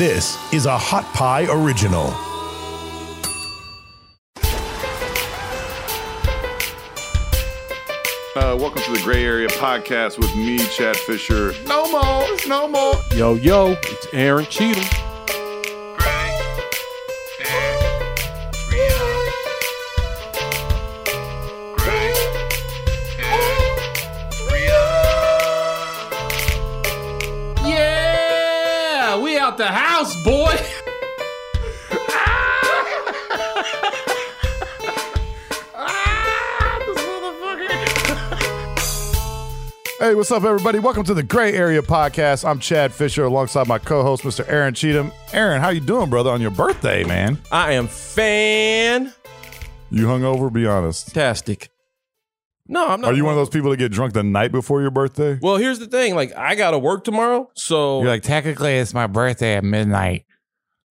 This is a Hot Pie Original. Uh, welcome to the Gray Area Podcast with me, Chad Fisher. No more, no more. Yo, yo, it's Aaron Cheatham. Hey, what's up, everybody? Welcome to the Gray Area Podcast. I'm Chad Fisher alongside my co-host, Mr. Aaron Cheatham. Aaron, how you doing, brother, on your birthday, man? I am fan You hungover? Be honest. Fantastic. No, I'm not. Are you one of those people that get drunk the night before your birthday? Well, here's the thing. Like, I gotta work tomorrow, so You're like, technically, it's my birthday at midnight.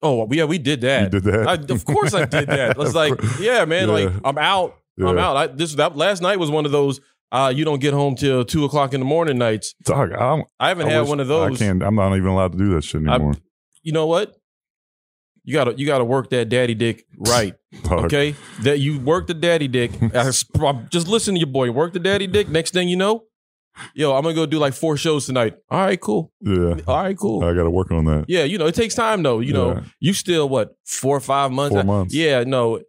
oh yeah, we did that. You did that? I, of course, I did that. It's Of like, course. yeah, man. Yeah. Like, I'm out. I'm Yeah. out. I, this that last night was one of those. Uh, you don't get home till two o'clock in the morning nights. Dog, I'm, I haven't I had wish- one of those. I can't. I'm not even allowed to do that shit I- anymore. You know what? You gotta you gotta work that daddy dick right. Okay, that you work the daddy dick. I Just listen to your boy. Work the daddy dick. Next thing you know, yo, I'm gonna go do like four shows tonight. All right, cool. Yeah, All right, cool. I got to work on that. Yeah, you know, it takes time though. You know, you still what four or five months? Four months. Yeah, no,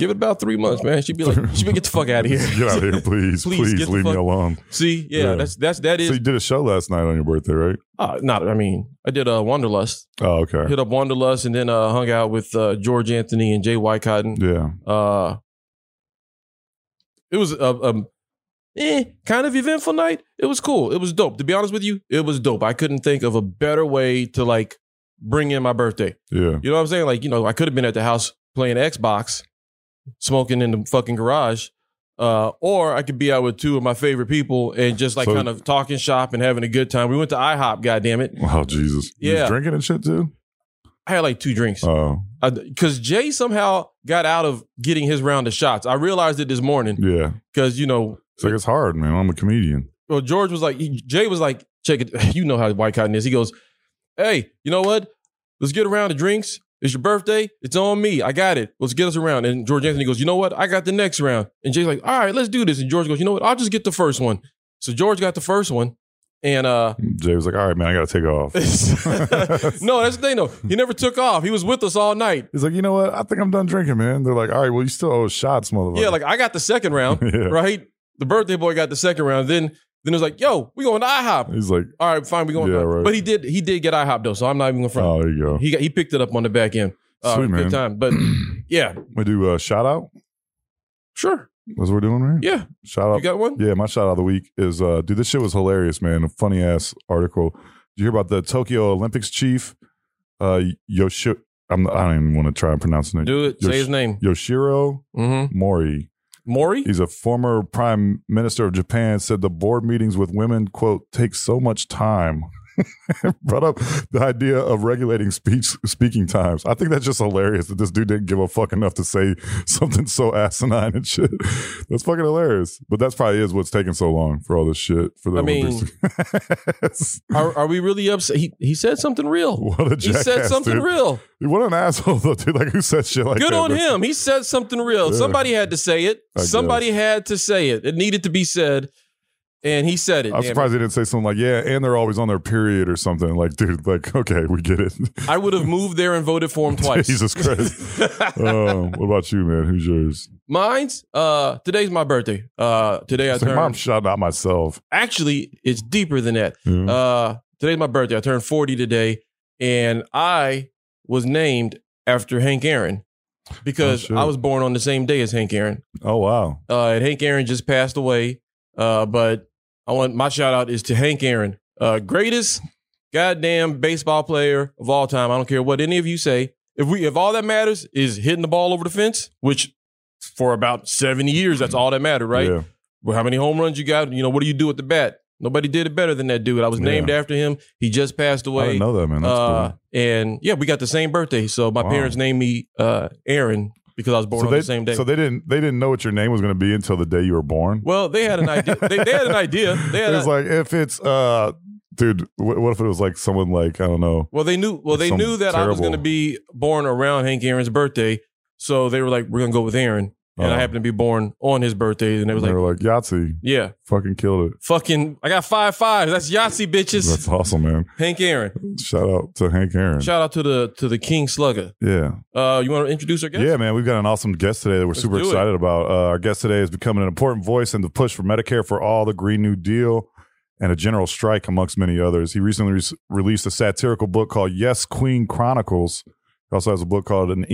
give it about three months, man. She'd be like, she'd be get the fuck out of here. Get out of here, please. Please please leave me alone. See, yeah, Yeah. that's that's that So you did a show last night on your birthday, right? uh, not. I mean, I did a uh, Wanderlust, Oh, okay. hit up Wanderlust, and then uh, hung out with uh, George Anthony and Jay Whitecotton. Yeah. Uh, it was a, um, eh, kind of eventful night. It was cool. It was dope. To be honest with you, it was dope. I couldn't think of a better way to like bring in my birthday. Yeah. You know what I'm saying? Like, you know, I could have been at the house playing Xbox, smoking in the fucking garage. Uh, or I could be out with two of my favorite people and just like So- kind of talking shop and having a good time. We went to IHOP, God damn it. Oh Jesus. You was Yeah. drinking and shit too. I had like two drinks. Oh Because Jay somehow got out of getting his round of shots. I realized it this morning yeah. because, you know, It's like it's hard, man. I'm a comedian. well, George was like, he- Jay was like, check it. You know how Whitecotton is. He goes, hey, you know what? Let's get around the drinks. It's your birthday. It's on me. I got it. Let's get us around. And George Anthony goes, you know what? I got the next round. And Jay's like, all right, let's do this. And George goes, you know what? I'll just get the first one. So George got the first one. And uh Jay was like, "All right, man, I got to take off." no, that's the thing though. He never took off. He was with us all night. He's like, "You know what? I think I'm done drinking, man." They're like, "All right, well, you still owe shots, motherfucker." Yeah, like I got the second round, Yeah. right? The birthday boy got the second round. Then then it was like, yo, we going to IHOP. He's like, All right, fine, we going. Yeah, to right. But he did he did get IHOP though, so I'm not even going to front. "Oh, there you go." He got, he picked it up on the back end. Uh, Sweet, man. Good time. But yeah, We do a shout out. sure. That's what we're doing, right? Yeah. Shout out. You got one? Yeah, my shout out of the week is, uh, dude, this shit was hilarious, man. A funny ass article. Did you hear about the Tokyo Olympics chief, uh, Yoshi? I'm, I don't even want to try and pronounce his name. Do it. Say his name. Yoshiro Mm-hmm. Mori. Maury? He's a former prime minister of Japan. Said the board meetings with women quote take so much time. Brought up the idea of regulating speech speaking times. I think that's just hilarious that this dude didn't give a fuck enough to say something so asinine and shit. That's fucking hilarious. But that's probably is what's taking so long for all this shit for the I mean- Are, are we really upset? He, he said something real. what a jackass, He said something dude. real. What an asshole though, dude. Like who said shit like Good that? on That's- him. He said something real. Yeah. Somebody had to say it. I Somebody had to say it. It needed to be said. And he said it. I'm surprised he didn't say something like, yeah, and they're always on their period or something. Like, dude, like, okay, we get it. it. I would have moved there and voted for him twice. Jesus Christ. um, what about you, man? Who's yours? Mine's uh today's my birthday. Uh today I turned Mom shot out myself. actually it's deeper than that. Yeah. Uh today's my birthday. I turned 40 today and I was named after Hank Aaron because Oh. I was born on the same day as Hank Aaron. oh, wow. Uh and Hank Aaron just passed away. Uh but I want my shout out is to Hank Aaron. Uh greatest goddamn baseball player of all time. I don't care what any of you say. If we if all that matters is hitting the ball over the fence, which for about 70 years that's all that mattered, right? Yeah. Well, how many home runs you got? You know, what do you do with the bat? Nobody did it better than that dude. I was named Yeah. after him. He just passed away. I didn't know that, man. That's Uh, and yeah, we got the same birthday. So my Wow. parents named me uh, Aaron because I was born so on they, the same day. So they didn't they didn't know what your name was going to be until the day you were born. well, they had an idea. they, they had an idea. They had It's a, like if it's uh dude. What, what if it was like someone like I don't know? Well, they knew. Well, they knew that I was going to be born around Hank Aaron's birthday, so they were like, "We're going to go with Aaron," and Oh. I happened to be born on his birthday, and they was they like, were like Yahtzee, "Yeah, fucking killed it. fucking, I got five fives. That's Yahtzee, bitches." That's awesome, man. Hank Aaron. Shout out to Hank Aaron. Shout out to the to the King Slugger. yeah, Uh, you want to introduce our guest? yeah, man. We've got an awesome guest today that we're Let's super do it. excited about. Uh, our guest today is becoming an important voice in the push for Medicare for all, the Green New Deal, and a general strike, amongst many others. He recently re- released a satirical book called Yass Qween Chronicles. He also has a book called An,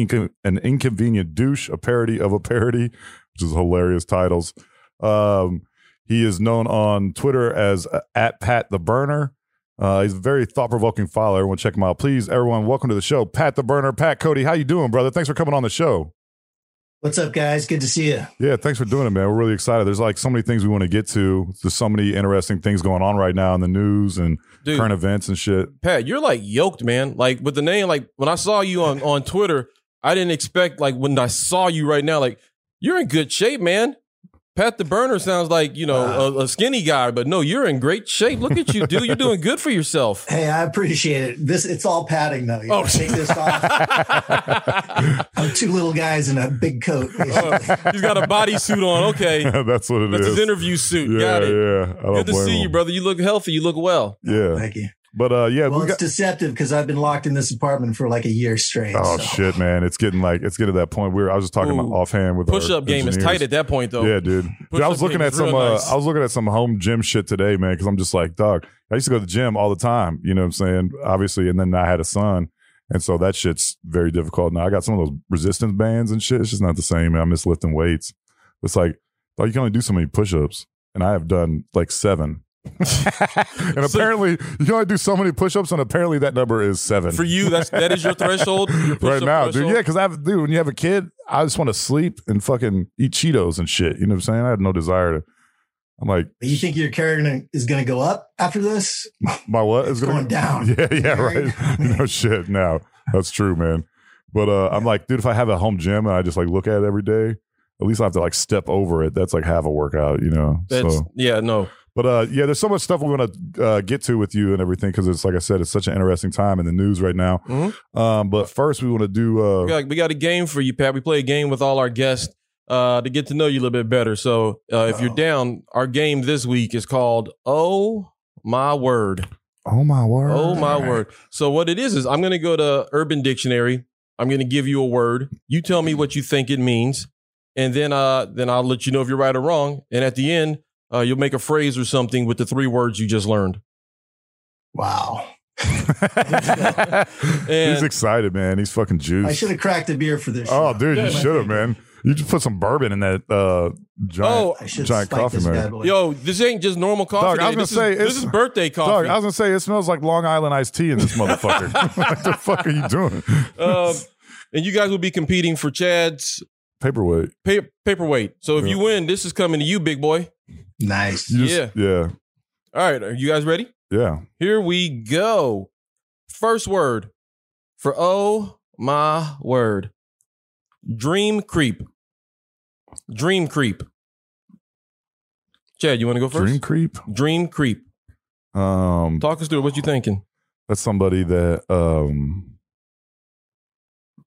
An Inconvenient Douche, a parody of a parody, which is hilarious titles. Um, he is known on Twitter as uh, at Pat the Berner. Uh, he's a very thought provoking follower. Everyone check him out, please. Everyone, welcome to the show, Pat the Berner. Pat Cote, how you doing, brother? Thanks for coming on the show. What's up, guys? Good to see you. Yeah, thanks for doing it, man. We're really excited. There's like so many things we want to get to. There's so many interesting things going on right now in the news and Dude, current events and shit. Pat, you're like yoked, man. Like with the name, like when I saw you on on Twitter, I didn't expect like when I saw you right now, like you're in good shape, man. Pat the Berner sounds like you know a, a skinny guy, but no, you're in great shape. Look at you, dude. You're doing good for yourself. Hey, I appreciate it. This it's all padding though. You Oh. oh, take this off. I'm oh, two little guys in a big coat. Oh, basically. He's got a bodysuit on. Okay, That's what it that's is. his interview suit. yeah, got it. yeah. I Good to see you, brother. You look healthy. You look well. Yeah, Thank you. But uh, yeah, Well, we it's got. deceptive because I've been locked in this apartment for like a year straight. Oh so. shit, man! It's getting like it's getting to that point where I was just talking Ooh. offhand with Push our up game is tight at that point, though. Yeah, dude. Dude, I was looking at is real some. Uh, nice. I was looking at some home gym shit today, man. Because I'm just like, dog. I used to go to the gym all the time. You know what I'm saying? Obviously, and then I had a son, and so that shit's very difficult. Now I got some of those resistance bands and shit. It's just not the same. Man. I miss lifting weights. It's like, oh, you can only do so many push-ups, and I have done like seven. and So- apparently, you can only do so many push-ups, and apparently that number is seven For you, that's that is your threshold. Your right push-up now, dude. Yeah, because I have, dude, when you have a kid, I just want to sleep and fucking eat Cheetos and shit. You know what I'm saying? I had no desire to. I'm like, You think your character is going to go up after this? my what is It's going down. Yeah, yeah, right. no shit. Now that's true, man. But uh, I'm like, dude, if I have a home gym and I just like look at it every day, at least I have to like step over it. That's like half a workout, you know. That's so, yeah, no. But uh, yeah, there's so much stuff we want to uh, get to with you and everything because it's like I said, it's such an interesting time in the news right now. Mhm. Um, but first, we want to do. Uh, We got, we got a game for you, Pat. We play a game with all our guests uh, to get to know you a little bit better. So uh, if you're down, our game this week is called Oh My Word. oh my word! Oh my word. So what it is is I'm going to go to Urban Dictionary. I'm going to give you a word. You tell me what you think it means, and then uh then I'll let you know if you're right or wrong. And at the end, uh, you'll make a phrase or something with the three words you just learned. Wow. He's excited, man. He's fucking juiced. I should have cracked a beer for this. Oh, show. dude, you should have, man. You just put some bourbon in that uh, giant, Oh, I giant coffee, this man. Yo, this ain't just normal coffee. Dog, I was gonna this say, is, this is birthday coffee. Dog, I was gonna say it smells like Long Island iced tea in this motherfucker. what the fuck are you doing? um, and you guys will be competing for Chad's Paperweight. pa- paperweight. So if Yeah. you win, this is coming to you, big boy. Nice. You just- yeah, All right, are you guys ready? yeah. Here we go. First word for oh my word. Dream creep. Dream creep. Chad, you want to go first? Dream creep. Dream creep. Um, Talk us through it. What you thinking? that's somebody that um,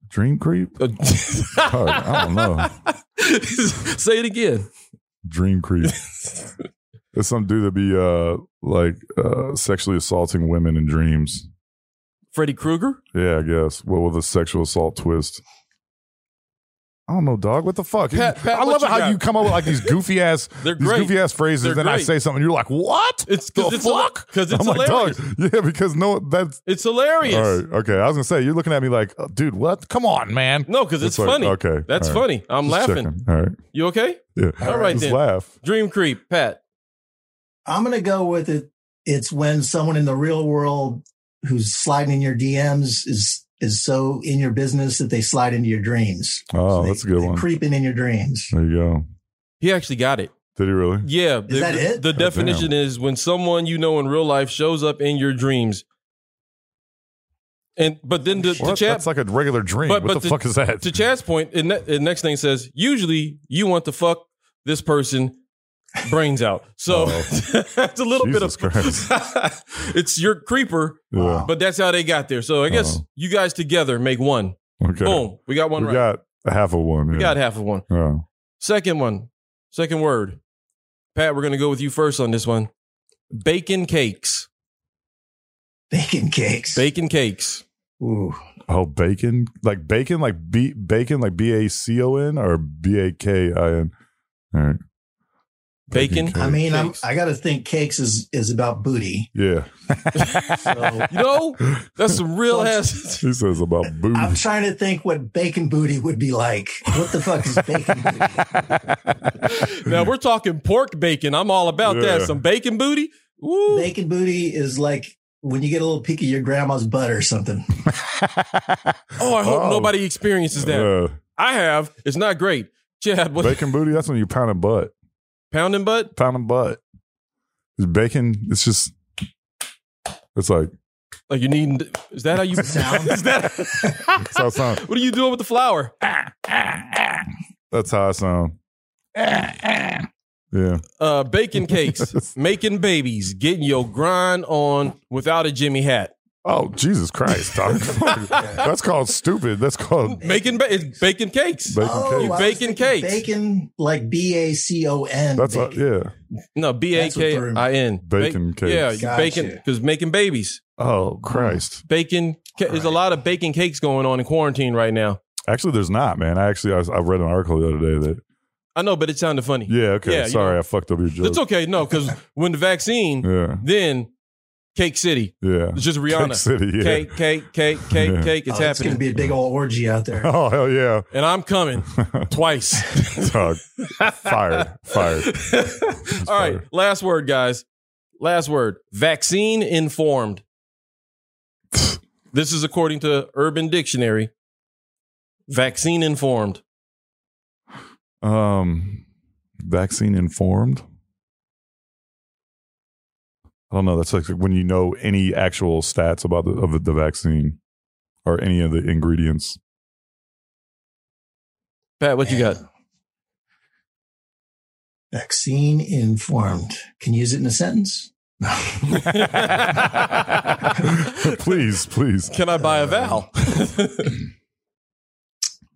dream creep. Uh, I don't know. Say it again. Dream creep. It's some dude that be uh like uh sexually assaulting women in dreams. Freddy Krueger? Yeah, I guess. Well, with a sexual assault twist. I don't know, dog. What the fuck? Pat- Pat, I love you how got? you come up with like these goofy ass, these great. goofy ass phrases. They're then I say something, you're like, "What? It's the because it's fuck?" because it's I'm like, hilarious. dog. Yeah, because no, that's It's hilarious. all right. Okay, I was gonna say you're looking at me like, oh, dude, what? Come on, man. No, because it's, like, funny. Okay, That's all right. funny. I'm Just laughing. checking. All right, You okay? yeah. All right Just then. laugh. Dream creep, Pat. I'm going to go with it. It's when someone in the real world who's sliding in your DMs is is so in your business that they slide into your dreams. Oh, So that's a good one. Creeping in your dreams. There you go. He actually got it. Did he really? Yeah. Is that it? The God definition is when someone you know in real life shows up in your dreams. And but then the, the What? chat That's like a regular dream. But- what but the to- fuck is that? to Chad's point, the, ne- the next thing says, usually you want to fuck this person brains out. So Oh. it's a little Jesus bit of it's your creeper, Yeah. but that's how they got there. So I guess Oh. you guys together make one. Okay. Boom, we got one we right. got a half of one. we yeah. got half of one. Yeah. Second one, second word. Pat, we're gonna go with you first on this one. Bacon cakes. Bacon cakes. Bacon cakes. Ooh. Oh, bacon, like bacon, like B, bacon, like B A C O N or B A K I N. All right. Bacon? cake. I mean, I'm, I got to think cakes is is about booty. yeah. So You know, that's some real Well, ass. He says about booty. I'm trying to think what bacon booty would be like. What the fuck is bacon booty? now we're talking pork bacon. I'm all about that. Some bacon booty. Woo. Bacon booty is like when you get a little peek of your grandma's butt or something. Oh, I hope Oh. nobody experiences that. Yeah. I have. It's not great. Chad, what bacon booty. That's when you pound a butt, pounding butt? Pounding butt. It's bacon. It's just. It's like Like you need? Is that how you Sound. Is that? that's how it sounds. what are you doing with the flour? That's how I sound. Yeah. Uh, bacon cakes, making babies, getting your grind on without a Jimmy hat. Oh Jesus Christ. That's called stupid. That's called Making ba- it's bacon cakes. bacon oh, cake. You bacon cakes. Bacon like B A C O N. That's a, yeah. No, B A That's what K threw me. I N. Bacon cakes. Yeah, Gotcha. bacon because making babies. Oh Christ. Bacon. ca- There's a lot of bacon cakes going on in quarantine right now. Actually, there's not, man. I actually I, was- I read an article the other day that. I know, but it sounded funny. Yeah. Okay. Yeah, you Sorry, know. I fucked up your joke. It's okay. No, because when the vaccine, Yeah. then Cake City. Yeah. It's just Cake Rihanna. City. Yeah. Cake, cake, cake, cake, Yeah. cake. It's Oh, it's going to be a big old orgy out there. Oh hell yeah. and I'm coming twice. Dog. Fired. Fired. All right. fired. Last word, guys. Last word. Vaccine informed. this is according to Urban Dictionary. Vaccine informed. Um, vaccine informed. I don't know. That's like when you know any actual stats about the of the vaccine or any of the ingredients. Pat, what you got? Vaccine informed. Can you use it in a sentence? please, please. Can I buy a vowel?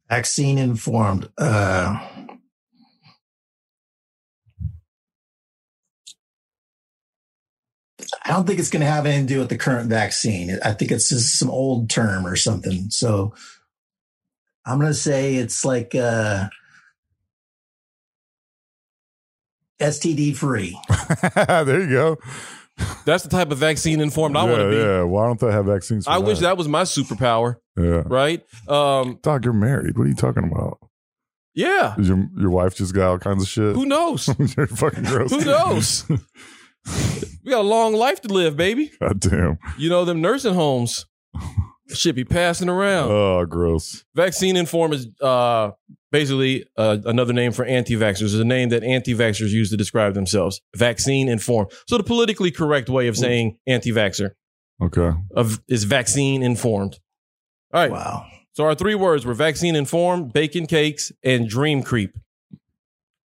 Vaccine informed. Uh, I don't think it's going to have anything to do with the current vaccine. I think it's just some old term or something. So I'm going to say it's like uh, STD free. there you go. That's the type of vaccine informed I yeah, want to be. yeah. Why don't they have vaccines? For I wish that was my superpower, Yeah. right? Um, Dog, you're married. What are you talking about? yeah. Your your wife just got all kinds of shit? Who knows? you're fucking gross. Who knows? we got a long life to live, baby. God damn. You know, them nursing homes should be passing around. Oh, gross. Vaccine informed is uh, basically uh, another name for anti-vaxxers. It's a name that anti-vaxxers use to describe themselves. Vaccine informed. So the politically correct way of saying anti-vaxxer Okay. of, is vaccine informed. All right. Wow. So our three words were vaccine informed, bacon cakes, and dream creep.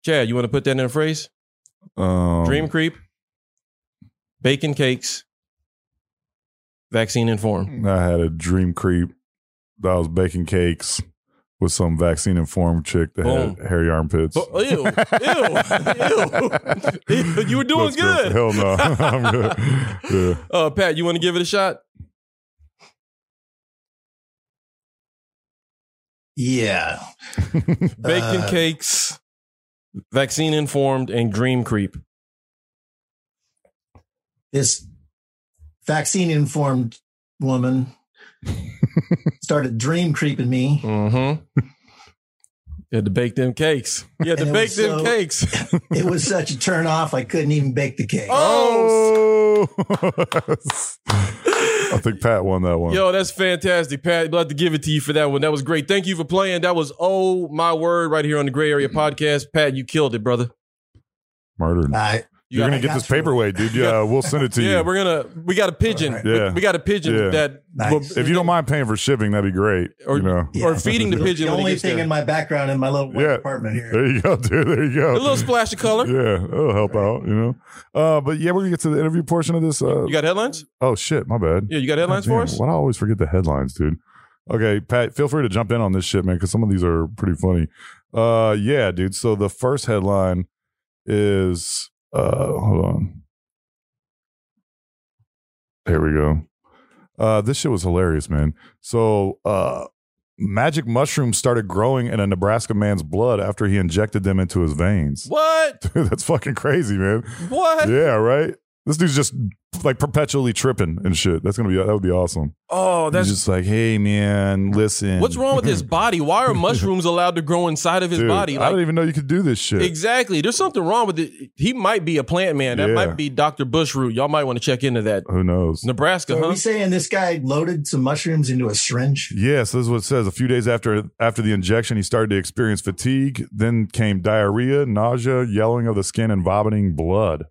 Chad, you want to put that in a phrase? Um, Dream creep, bacon cakes, vaccine informed. I had a dream creep that was baking cakes with some vaccine informed chick that Boom. had hairy armpits. Oh, ew, ew, ew. You were doing That's gross. good. Hell no. I'm good. Yeah. Uh, Pat, you want to give it a shot? Yeah. Bacon Uh, cakes, vaccine informed, and dream creep. This vaccine informed woman started dream creeping me. Mm-hmm. You had to bake them cakes. You had to And it bake them so- cakes. It was such a turn off. I couldn't even bake the cake. Oh, I think Pat won that one. Yo, that's fantastic, Pat. I'd love to give it to you for that one. That was great. Thank you for playing. That was oh my word right here on the Gray Area Podcast. Pat, you killed it, brother. Murdered. I You You're got- gonna get this That's really- paperweight, dude. Yeah, we'll send it to you. Yeah, we're gonna we got a pigeon. All right. We- Yeah. We, got a pigeon Yeah. that Nice. if you don't mind paying for shipping, that'd be great. Or- you know. or feeding the The- pigeon The only thing there. in my background in my little white Yeah. apartment here. There you go, dude. There you go. a little splash of color. Yeah, that'll help out, you know. Uh, but yeah, we're gonna get to the interview portion of this. Uh, You got headlines? oh shit, my bad. Yeah, you got headlines God for us? Why do I always forget the headlines, dude? Okay, Pat, feel free to jump in on this shit, man, because some of these are pretty funny. Uh, yeah, dude. So the first headline is uh, hold on. There we go. Uh, this shit was hilarious, man. So, uh, magic mushrooms started growing in a Nebraska man's blood after he injected them into his veins. What? Dude, that's fucking crazy, man. What? Yeah, right. This dude's just like perpetually tripping and shit. That's gonna be that would be awesome. Oh, that's He's just like, hey man, listen. what's wrong with his body? Why are mushrooms allowed to grow inside of his Dude, body? I Like didn't even know you could do this shit. exactly. There's something wrong with it. He might be a plant man. That Yeah. might be Dr. Bushroot. Y'all might want to check into that. Who knows? Nebraska, So are we saying this guy loaded some mushrooms into a syringe? Yes, this is what it says. A few days after after the injection, he started to experience fatigue. Then came diarrhea, nausea, yellowing of the skin, and vomiting blood.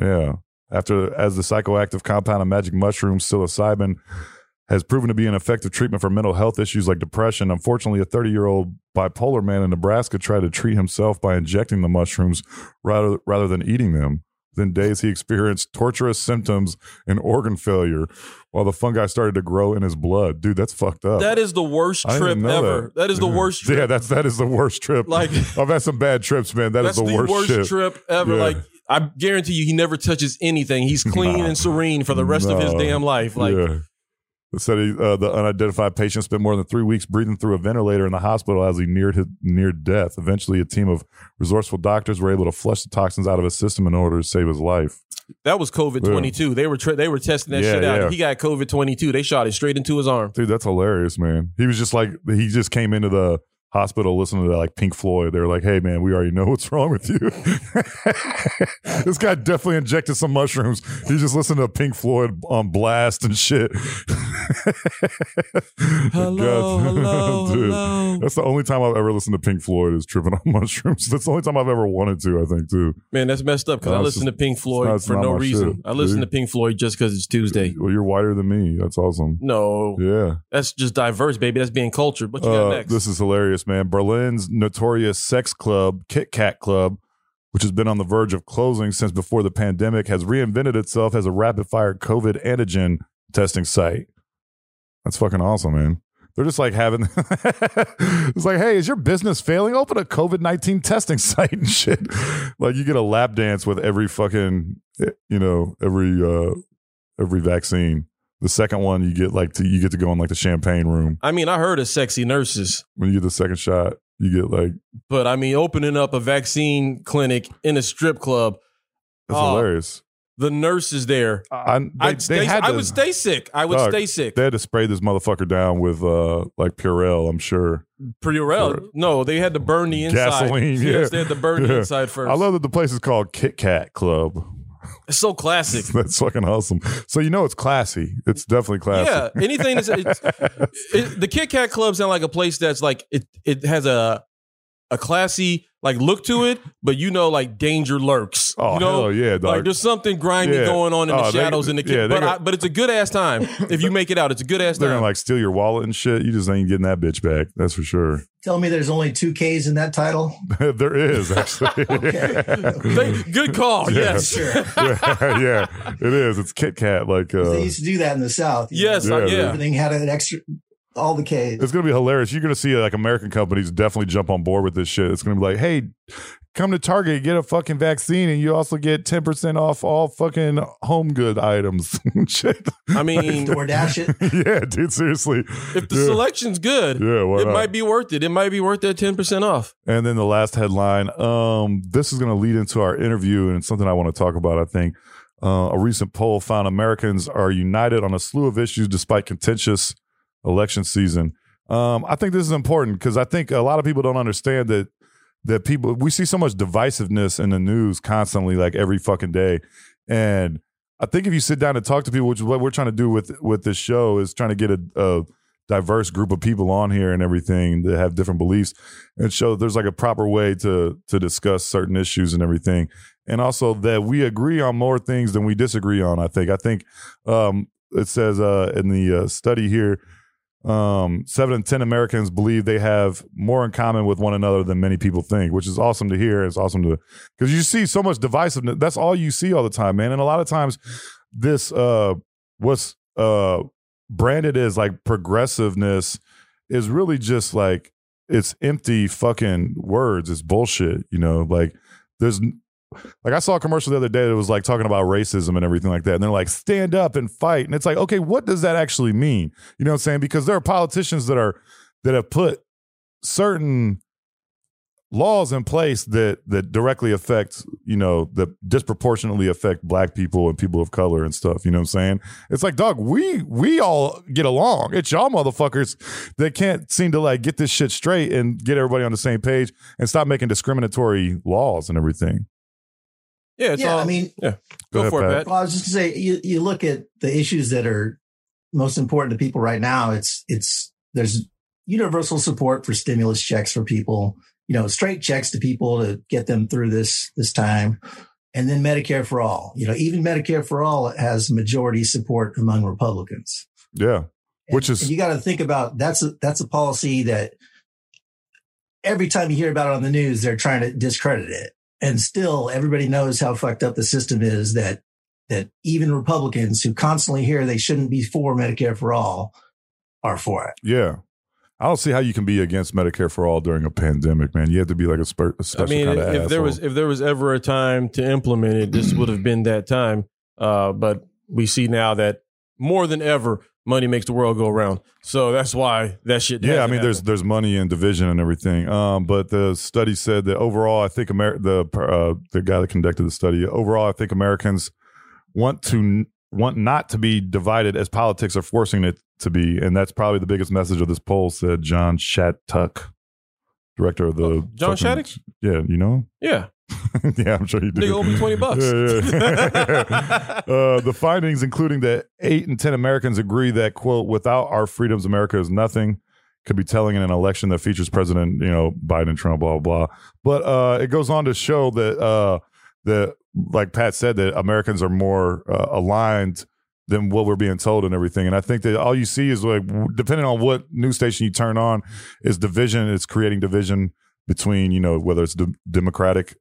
Yeah. After as the psychoactive compound of magic mushrooms, psilocybin, has proven to be an effective treatment for mental health issues like depression. Unfortunately, a 30 year old bipolar man in Nebraska tried to treat himself by injecting the mushrooms rather rather than eating them. Within days, he experienced torturous symptoms and organ failure while the fungi started to grow in his blood. Dude, that's fucked up. That is the worst trip ever. that is the worst trip. Yeah, that's that is the worst trip. Like- I've had some bad trips, man. That is That's the, worst, shit. trip ever. Yeah. Like I guarantee you, he never touches anything. He's clean Nah. and serene for the rest of his damn life. Like yeah. Said he, uh, the unidentified patient spent more than three weeks breathing through a ventilator in the hospital as he neared his near death. Eventually, a team of resourceful doctors were able to flush the toxins out of his system in order to save his life. that was COVID twenty two. They were tra- they were testing that Yeah, shit out. yeah. He got COVID twenty two. They shot it straight into his arm. Dude, that's hilarious, man. He was just like he just came into the hospital listening to like Pink Floyd. they're like, "Hey, man, we already know what's wrong with you." this guy definitely injected some mushrooms. He just listened to Pink Floyd on blast and shit. Hello, hello, Dude, hello. That's the only time I've ever listened to Pink Floyd is tripping on mushrooms. That's the only time I've ever wanted to. I think too. Man, that's messed up because No, I listen to Pink Floyd not- for no reason. shit, I listen dude. to Pink Floyd just because it's Tuesday. Well, you're whiter than me. That's awesome. No, Yeah. that's just diverse, baby. That's being cultured. What you got Uh, next? This is hilarious, man. Berlin's notorious sex club, Kit Kat Club, which has been on the verge of closing since before the pandemic, has reinvented itself as a rapid fire COVID antigen testing site. That's fucking awesome, man. They're just like having, it's like, hey, is your business failing? Open a COVID 19 testing site and shit. Like you get a lap dance with every fucking, you know, every, uh, every vaccine. The second one, you get like, to, you get to go in like the champagne room I mean, I heard of sexy nurses, when you get the second shot, you get like but I mean, opening up a vaccine clinic in a strip club, that's Oh, hilarious. the nurses there. I, they, I'd they stay, had I to, would stay sick. I would Dog, stay sick. They had to spray this motherfucker down with uh like Purell. I'm sure. Purell. for- No, they had to burn the inside. Gasoline, Yes, yeah. they had to burn the Yeah. inside first. I love that the place is called Kit Kat Club. It's so classic. That's fucking awesome. So you know it's classy. It's definitely classy. Yeah, anything that's it's, it, the Kit Kat Club sound like a place that's like it. It has a a classy like look to it, but you know, like danger lurks. Oh you know, hell yeah, dog. like there's something grimy Yeah. going on in Oh, the they- shadows in the kit. yeah, they but got- I, but it's a good ass time if you make it out. It's a good ass They're time. gonna like steal your wallet and shit. You just ain't getting that bitch back. That's for sure. Tell me there's only two K's in that title. there is actually. They- good call. Yeah. Yes. Sure. yeah, yeah, it is. It's Kit Kat. Like, uh, they used to do that in the South. Yes, know, uh, Yeah, yeah. Everything had an extra, all the K's. It's gonna be hilarious. You're gonna see like American companies definitely jump on board with this shit. It's gonna be like, hey, come to Target, get a fucking vaccine, and you also get ten percent off all fucking home good items. shit. I mean, DoorDash it. yeah, dude. Seriously. if the yeah. selection's good, Yeah, it not? might be worth it. It might be worth that ten percent off. And then the last headline. Um, this is going to lead into our interview, and it's something I want to talk about. I think uh, a recent poll found Americans are united on a slew of issues despite contentious election season. Um, I think this is important because I think a lot of people don't understand that that people we see so much divisiveness in the news constantly, like every fucking day, and I think if you sit down and talk to people, which is what we're trying to do with with this show, is trying to get a, a diverse group of people on here and everything that have different beliefs and show there's like a proper way to to discuss certain issues and everything. And also that we agree on more things than we disagree on i think. I think um it says uh in the uh, study here um, seven in ten Americans believe they have more in common with one another than many people think, which is awesome to hear. It's awesome to because you see so much divisiveness. That's all you see all the time, man. And a lot of times, this uh, what's uh, branded as like progressiveness is really just like it's empty fucking words. It's bullshit. You know, like there's like I saw a commercial the other day that was like talking about racism and everything like that. And they're like, stand up and fight. And it's like, okay, what does that actually mean? You know what I'm saying? Because there are politicians that are that have put certain laws in place that that directly affect, you know, that disproportionately affect black people and people of color and stuff. You know what I'm saying? It's like, dog, we we all get along. It's y'all motherfuckers that can't seem to like get this shit straight and get everybody on the same page and stop making discriminatory laws and everything. Yeah, it's yeah, all. I mean, yeah, Go go, ahead, for Pat. it, Pat. Well, I was just gonna say, you, you look at the issues that are most important to people right now. It's, it's, there's universal support for stimulus checks for people, you know, straight checks to people to get them through this, this time. And then Medicare for all, you know, even Medicare for all has majority support among Republicans. Yeah. Which And- is- and you got to think about that's a, that's a policy that every time you hear about it on the news, they're trying to discredit it. And still everybody knows how fucked up the system is that, that even Republicans who constantly hear they shouldn't be for Medicare for all are for it. Yeah. I don't see how you can be against Medicare for all during a pandemic, man. You have to be like a, spe- a I special I mean, kind if of there was if there was ever a time to implement it, this would have been that time. Uh, but we see now that more than ever, money makes the world go around. So that's why that shit. yeah, I mean, there's there's money and division and everything. Um, but the study said that overall, I think Amer- the uh, the guy that conducted the study, overall, I think Americans want to want not to be divided as politics are forcing it to be, and that's probably the biggest message of this poll," said John Shattuck, director of the Oh, John fucking- Shattuck? Yeah, you know, yeah. yeah, I'm sure you do. Nigga owe me 20 bucks. Yeah, yeah. uh, the findings, including that eight in 10 Americans agree that, quote, without our freedoms, America is nothing, could be telling in an election that features President, you know, Biden, Trump, blah, blah, blah. But uh, it goes on to show that, uh, that, like Pat said, that Americans are more uh, aligned than what we're being told and everything. And I think that all you see is like, depending on what news station you turn on, is division. It's creating division between, you know, whether it's the Democratic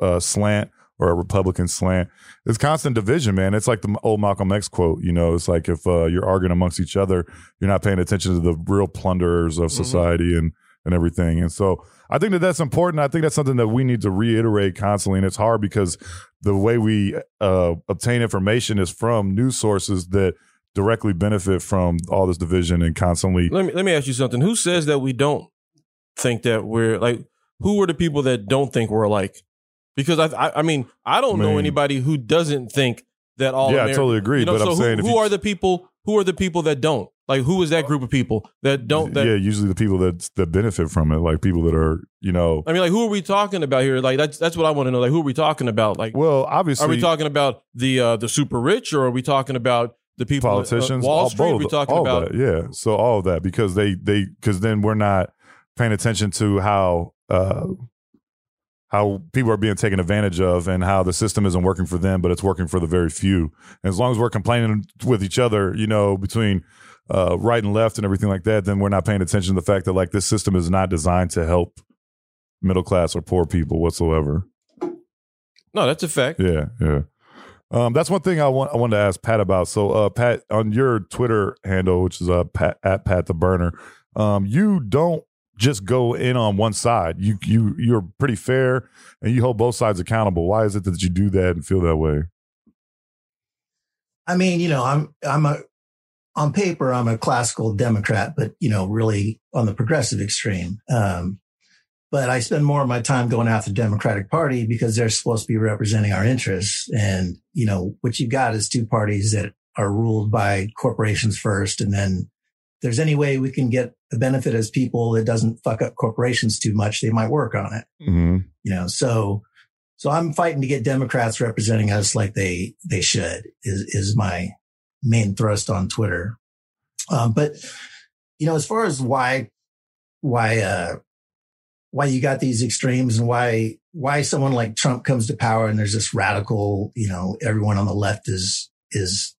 uh, slant or a Republican slant. It's constant division, man. It's like the old Malcolm X quote. You know, it's like if uh, you're arguing amongst each other, you're not paying attention to the real plunderers of society and and everything. And so I think that that's important. I think that's something that we need to reiterate constantly. And it's hard because the way we uh, obtain information is from news sources that directly benefit from all this division and constantly. Let me let me ask you something. Who says that we don't think that we're like? Who are the people that don't think we're alike? Because I I, I mean I don't I know anybody who doesn't think that all. Yeah, I totally agree, You know, but so I'm who, saying who you- are the people? Who are the people that don't? Like who is that group of people that don't? That yeah, usually the people that that benefit from it, like people that are, you know, I mean, like who are we talking about here? Like that's that's what I want to know. Like who are we talking about? Like well, obviously, are we talking about the uh the super rich or are we talking about the people uh, politicians, Wall all- Street? We talking about that, yeah. So all of that because they they because then we're not paying attention to how uh how people are being taken advantage of and how the system isn't working for them, but it's working for the very few. And as long as we're complaining with each other, you know, between uh, right and left and everything like that, then we're not paying attention to the fact that like this system is not designed to help middle class or poor people whatsoever. no? That's a fact. Yeah, yeah. Um, that's one thing I want. I wanted to ask Pat about. So, uh, Pat, on your Twitter handle, which is uh, Pat, at Pat the Berner, um, you don't just go in on one side. You you you're pretty fair, and you hold both sides accountable. Why is it that you do that and feel that way? I mean, you know, I'm, I'm a, on paper, I'm a classical Democrat, but, you know, really on the progressive extreme. Um, but I spend more of my time going after the Democratic Party because they're supposed to be representing our interests. And, you know, what you've got is two parties that are ruled by corporations first. And then there's any way we can get a benefit as people it doesn't fuck up corporations too much, they might work on it Mm-hmm. you know so so i'm fighting to get democrats representing us like they they should is is my main thrust on twitter um but you know, as far as why, why, uh, why you got these extremes and why, why someone like Trump comes to power and there's this radical, you know, everyone on the left is, is,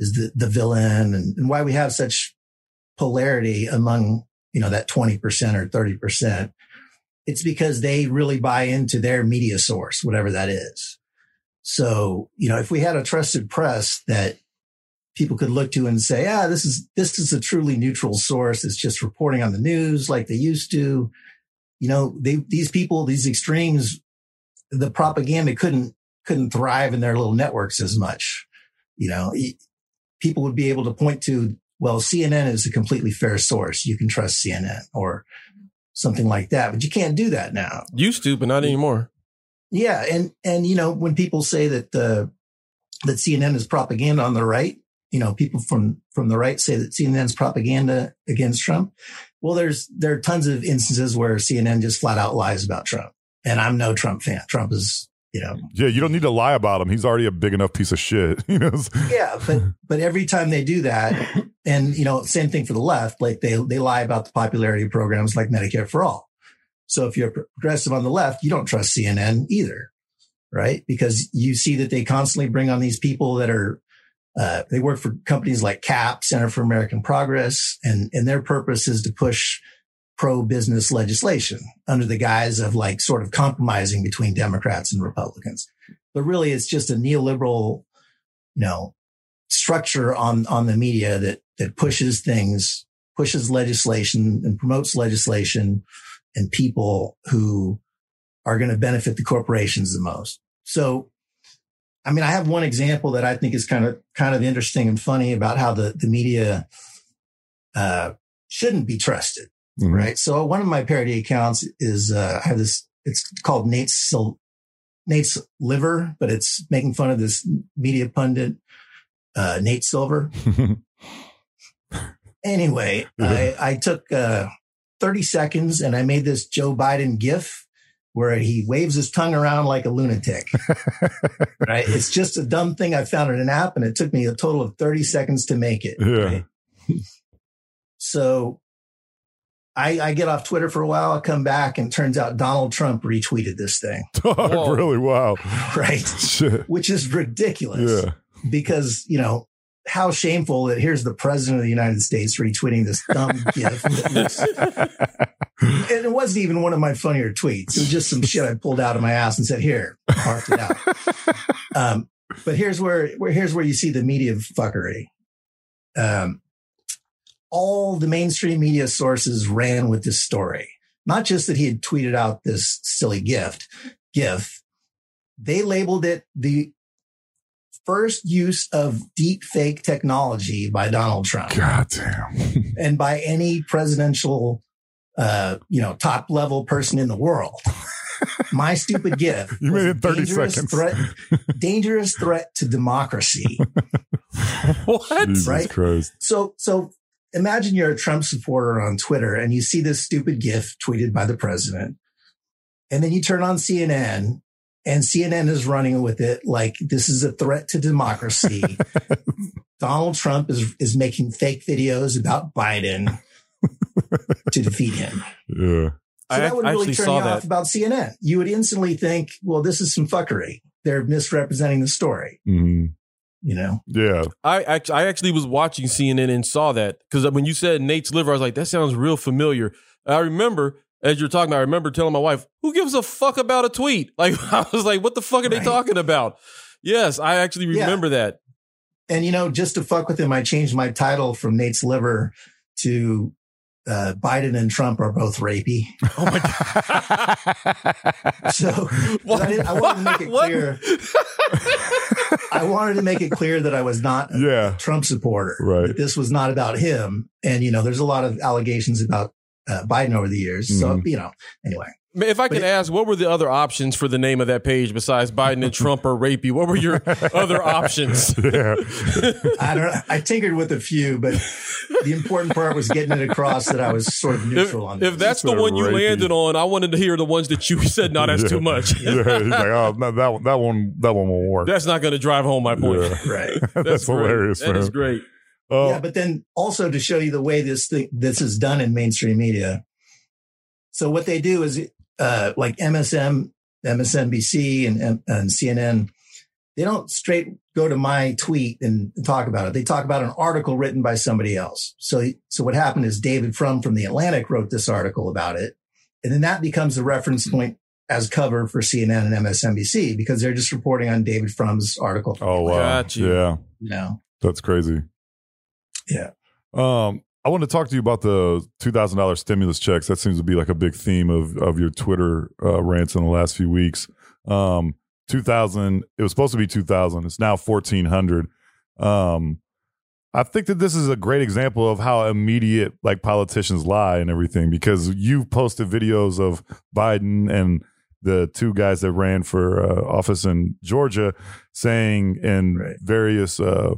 is the, the villain and, and why we have such polarity among, you know, that 20% or 30%. It's because they really buy into their media source, whatever that is. So, you know, if we had a trusted press that people could look to and say, ah, this is, this is a truly neutral source. It's just reporting on the news like they used to. You know, they, these people, these extremes, the propaganda couldn't, couldn't thrive in their little networks as much. You know, people would be able to point to, well, CNN is a completely fair source. You can trust CNN or something like that, but you can't do that now. Used to, but not anymore. Yeah. And, and, you know, when people say that, uh, that CNN is propaganda on the right, you know, people from, from the right say that CNN's propaganda against Trump. Well, there's, there are tons of instances where CNN just flat out lies about Trump. And I'm no Trump fan. Trump is, you know. Yeah, you don't need to lie about him. He's already a big enough piece of shit. You know. Yeah, but but every time they do that, and you know, same thing for the left. Like they they lie about the popularity of programs like Medicare for all. So if you're progressive on the left, you don't trust CNN either, right? Because you see that they constantly bring on these people that are uh, they work for companies like CAP, Center for American Progress, and, and their purpose is to push pro business legislation under the guise of like sort of compromising between Democrats and Republicans. But really, it's just a neoliberal, you know, structure on, on the media that, that pushes things, pushes legislation and promotes legislation and people who are going to benefit the corporations the most. So I mean, I have one example that I think is kind of kind of interesting and funny about how the the media uh, shouldn't be trusted, mm-hmm. right? So one of my parody accounts is uh, I have this. It's called Nate's Nate's liver, but it's making fun of this media pundit uh, Nate Silver. anyway, I, I took uh, 30 seconds and I made this Joe Biden GIF where he waves his tongue around like a lunatic. right? It's just a dumb thing I found in an app and it took me a total of 30 seconds to make it. Yeah. Right? so I, I, get off Twitter for a while. I come back and turns out Donald Trump retweeted this thing. Oh, really? Wow. Right. Shit. Which is ridiculous. Yeah. Because, you know, how shameful that here's the president of the United States retweeting this dumb gift. and it wasn't even one of my funnier tweets. It was just some shit I pulled out of my ass and said, here, marked it out. Um, but here's where, where, here's where you see the media fuckery. Um, all the mainstream media sources ran with this story. Not just that he had tweeted out this silly gift, GIF. They labeled it the first use of deep fake technology by Donald Trump. God damn. and by any presidential, uh, you know, top level person in the world. My stupid gift. You made it 30 seconds. Threat, dangerous threat to democracy. what? Jesus right? Christ. So, so imagine you're a Trump supporter on Twitter and you see this stupid GIF tweeted by the president. And then you turn on CNN and CNN is running with it like this is a threat to democracy. Donald Trump is is making fake videos about Biden to defeat him. Yeah. So I that would really turn you off about CNN. You would instantly think, well, this is some fuckery. They're misrepresenting the story. Mm-hmm. You know? Yeah. I actually, I actually was watching CNN and saw that because when you said Nate's liver, I was like, that sounds real familiar. I remember as you're talking, I remember telling my wife, "Who gives a fuck about a tweet?" Like I was like, "What the fuck are right. they talking about?" Yes, I actually remember yeah. that. And you know, just to fuck with him, I changed my title from Nate's liver to uh, Biden and Trump are both rapey. Oh my god! so I, I, wanted to make it clear. I wanted to make it clear that I was not a yeah. Trump supporter. Right. That this was not about him. And you know, there's a lot of allegations about uh, Biden over the years. Mm-hmm. So, you know, anyway. If I can it, ask, what were the other options for the name of that page besides Biden and Trump or rapey? What were your other options? Yeah. I don't. I tinkered with a few, but the important part was getting it across that I was sort of neutral if, on. If that's the one you rapey. landed on, I wanted to hear the ones that you said, no, that's yeah. too much. yeah, he's like, oh, no, that one, that one, that one won't work. That's not going to drive home my point. Yeah. Right. that's, that's hilarious. That is great. Uh, yeah, but then also to show you the way this thing, this is done in mainstream media. So what they do is uh, like MSM, MSNBC, and, and CNN. They don't straight go to my tweet and talk about it. They talk about an article written by somebody else. So, so what happened is David Frum from the Atlantic wrote this article about it, and then that becomes the reference point as cover for CNN and MSNBC because they're just reporting on David Frum's article. oh wow, Got you. yeah, You know, that's crazy. Yeah. Um, I want to talk to you about the two thousand dollars stimulus checks. That seems to be like a big theme of of your Twitter uh, rants in the last few weeks. Um, two thousand. It was supposed to be two thousand. It's now fourteen hundred. Um, I think that this is a great example of how immediate like politicians lie and everything because you've posted videos of Biden and the two guys that ran for uh, office in Georgia saying in Right. various uh,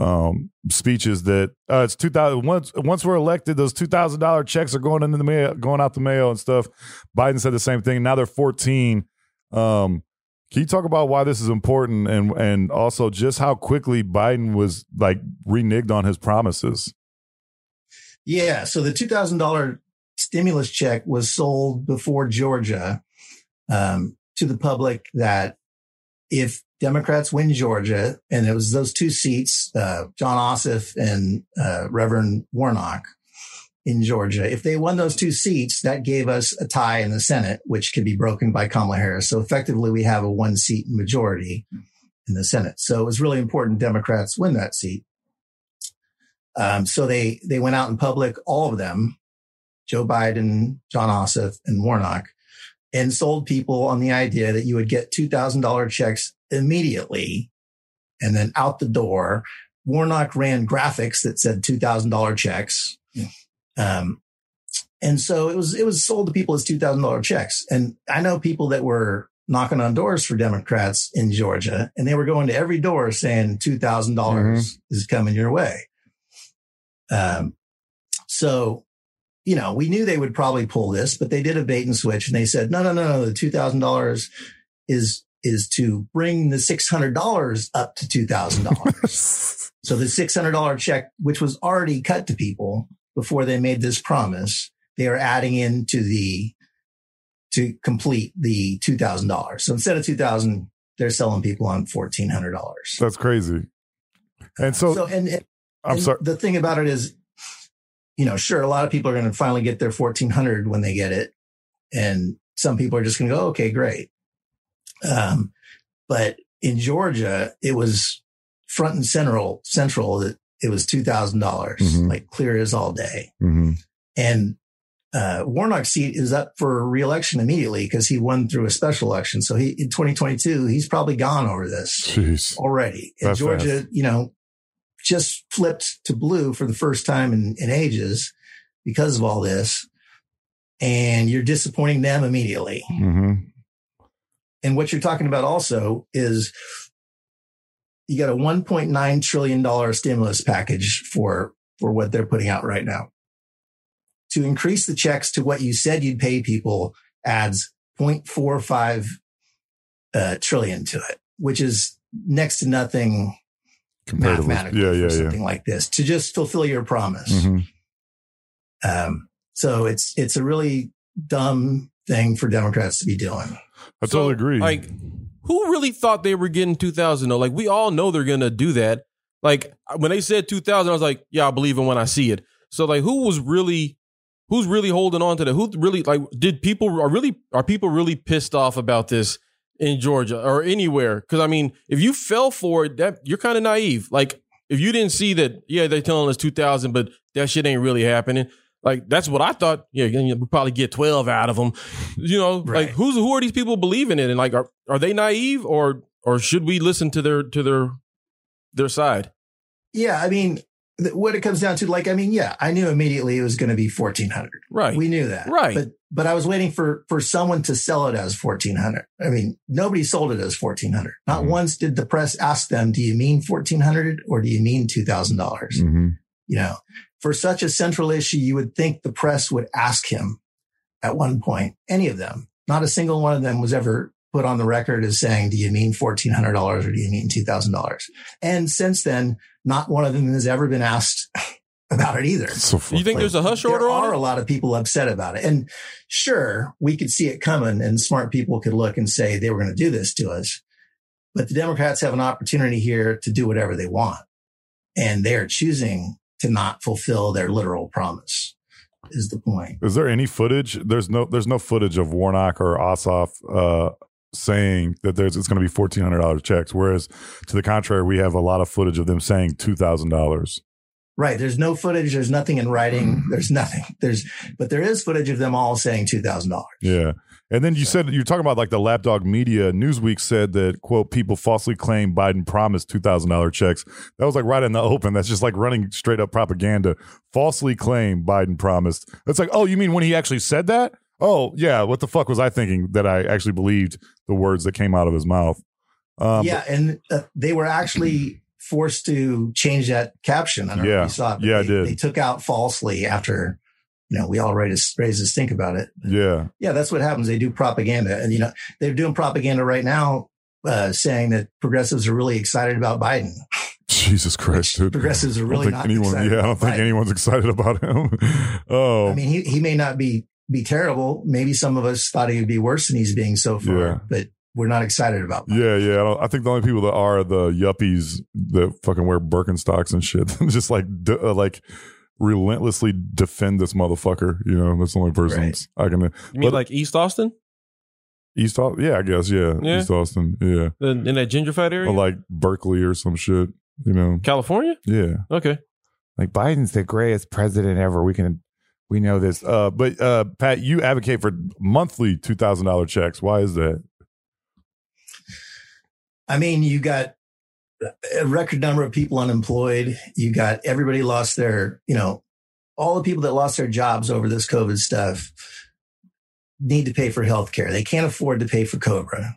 um, speeches that uh, it's two thousand once once we're elected, those two thousand dollar checks are going into the mail, going out the mail and stuff. Biden said the same thing. Now they're fourteen. Um, can you talk about why this is important and and also just how quickly Biden was like reneged on his promises? Yeah. So the $2,000 stimulus check was sold before Georgia um, to the public that if Democrats win Georgia, and it was those two seats, uh, Jon Ossoff and uh, Reverend Warnock in Georgia, if they won those two seats, that gave us a tie in the Senate, which could be broken by Kamala Harris. So effectively, we have a one seat majority in the Senate. So it was really important Democrats win that seat. Um, so they they went out in public, all of them, Joe Biden, Jon Ossoff, and Warnock, and sold people on the idea that you would get two thousand dollar checks immediately, and then out the door. Warnock ran graphics that said two thousand dollar checks, um, and so it was it was sold to people as two thousand dollar checks. And I know people that were knocking on doors for Democrats in Georgia, and they were going to every door saying two thousand dollars is coming your way. Um, so, you know, we knew they would probably pull this, but they did a bait and switch and they said, no, no, no, no, the $2,000 is, is to bring the $600 up to $2,000. so the $600 check, which was already cut to people before they made this promise, they are adding into the, to complete the $2,000. So instead of 2000, they're selling people on $1,400. That's crazy. And so, so and, and I'm sorry. The thing about it is, you know, sure, a lot of people are going to finally get their 1400 when they get it. And some people are just going to go, okay, great. Um, but in Georgia, it was front and central, central that it was $2,000, dollars Mhm. like clear as all day. hmm And, uh, Warnock's seat is up for reelection immediately because he won through a special election. So he, in 2022, he's probably gone over this Jeez. already. In That's Georgia, you know, just flipped to blue for the first time in, in ages because of all this. And you're disappointing them immediately. hmm And what you're talking about also is you got a $1.9 trillion stimulus package for, for what they're putting out right now. To increase the checks to what you said you'd pay people adds 0.45 uh, trillion to it, which is next to nothing. Mathematically Yeah, yeah, yeah. something like this to just fulfill your promise. Mhm. Um, so it's it's a really dumb thing for Democrats to be doing. I So, totally agree. Like, who really thought they were getting 2000 though? Like, we all know they're going to do that. Like, when they said 2000, I was like, yeah, I believe it when I see it. So, like, who was really, who's really holding on to that? Who really, like, did people, are really, are people really pissed off about this in Georgia or anywhere? Cause I mean, if you fell for it, that you're kind of naive. Like, if you didn't see that, yeah, they're telling us 2000, but that shit ain't really happening. Like that's what I thought. Yeah, you we'll probably get twelve out of them. You know, Right. like who's who are these people believing in? And like, are are they naive or or should we listen to their to their their side? Yeah, I mean, th- what it comes down to, like, I mean, yeah, I knew immediately it was going to be fourteen hundred. Right. We knew that, Right. But but I was waiting for for someone to sell it as fourteen hundred. I mean, nobody sold it as fourteen hundred. Not Mhm. once did the press ask them, "Do you mean fourteen hundred or do you mean two thousand dollars?" You know, for such a central issue, you would think the press would ask him at one point, any of them. Not a single one of them was ever put on the record as saying, do you mean $1,400 or do you mean $2,000? And since then, not one of them has ever been asked about it either. So You think there's a hush order there on are it? a lot of people upset about it. And sure, we could see it coming and smart people could look and say they were going to do this to us. But the Democrats have an opportunity here to do whatever they want. And they are choosing to not fulfill their literal promise is the point. Is there any footage? There's no there's no footage of Warnock or Ossoff uh, saying that there's it's going to be fourteen hundred dollars checks. Whereas to the contrary, we have a lot of footage of them saying two thousand dollars. Right. There's no footage. There's nothing in writing. Mm-hmm. There's nothing. There's, but there is footage of them all saying $2,000. Yeah. And then you said you're talking about like the lapdog media. Newsweek said that quote people falsely claim Biden promised two thousand dollar checks. That was like right in the open. That's just like running straight up propaganda. Falsely claim Biden promised. It's like, oh, you mean when he actually said that? Oh, yeah. What the fuck was I thinking that I actually believed the words that came out of his mouth? Um, yeah. And uh, they were actually forced to change that caption. I don't know Yeah. if you saw it. but Yeah, I they, did. They took out falsely after, you know, we all raised, raised us think about it. Yeah. Yeah, that's what happens. They do propaganda. And, you know, they're doing propaganda right now, uh, saying that progressives are really excited about Biden. Jesus Christ, dude. Progressives are really not anyone. Yeah, I don't think Biden. anyone's excited about him. oh, I mean, he, he may not be, be terrible. Maybe some of us thought he would be worse than he's being so far, Yeah. but we're not excited about Biden. Yeah, yeah. I, don't, I think the only people that are the yuppies that fucking wear Birkenstocks and shit, just like d- uh, like relentlessly defend this motherfucker. You know, that's the only person Right. I can. You mean But- like East Austin? East Austin, yeah, I guess, yeah, Yeah. East Austin, yeah, In, in that ginger fat area? or like Berkeley or some shit. You know, California? yeah. Okay. Like Biden's the greatest president ever. We can, we know this. Uh, but uh, Pat, you advocate for monthly two thousand dollar checks. Why is that? I mean, you got a record number of people unemployed. You got everybody lost their, you know, all the people that lost their jobs over this COVID stuff need to pay for health care. They can't afford to pay for Cobra.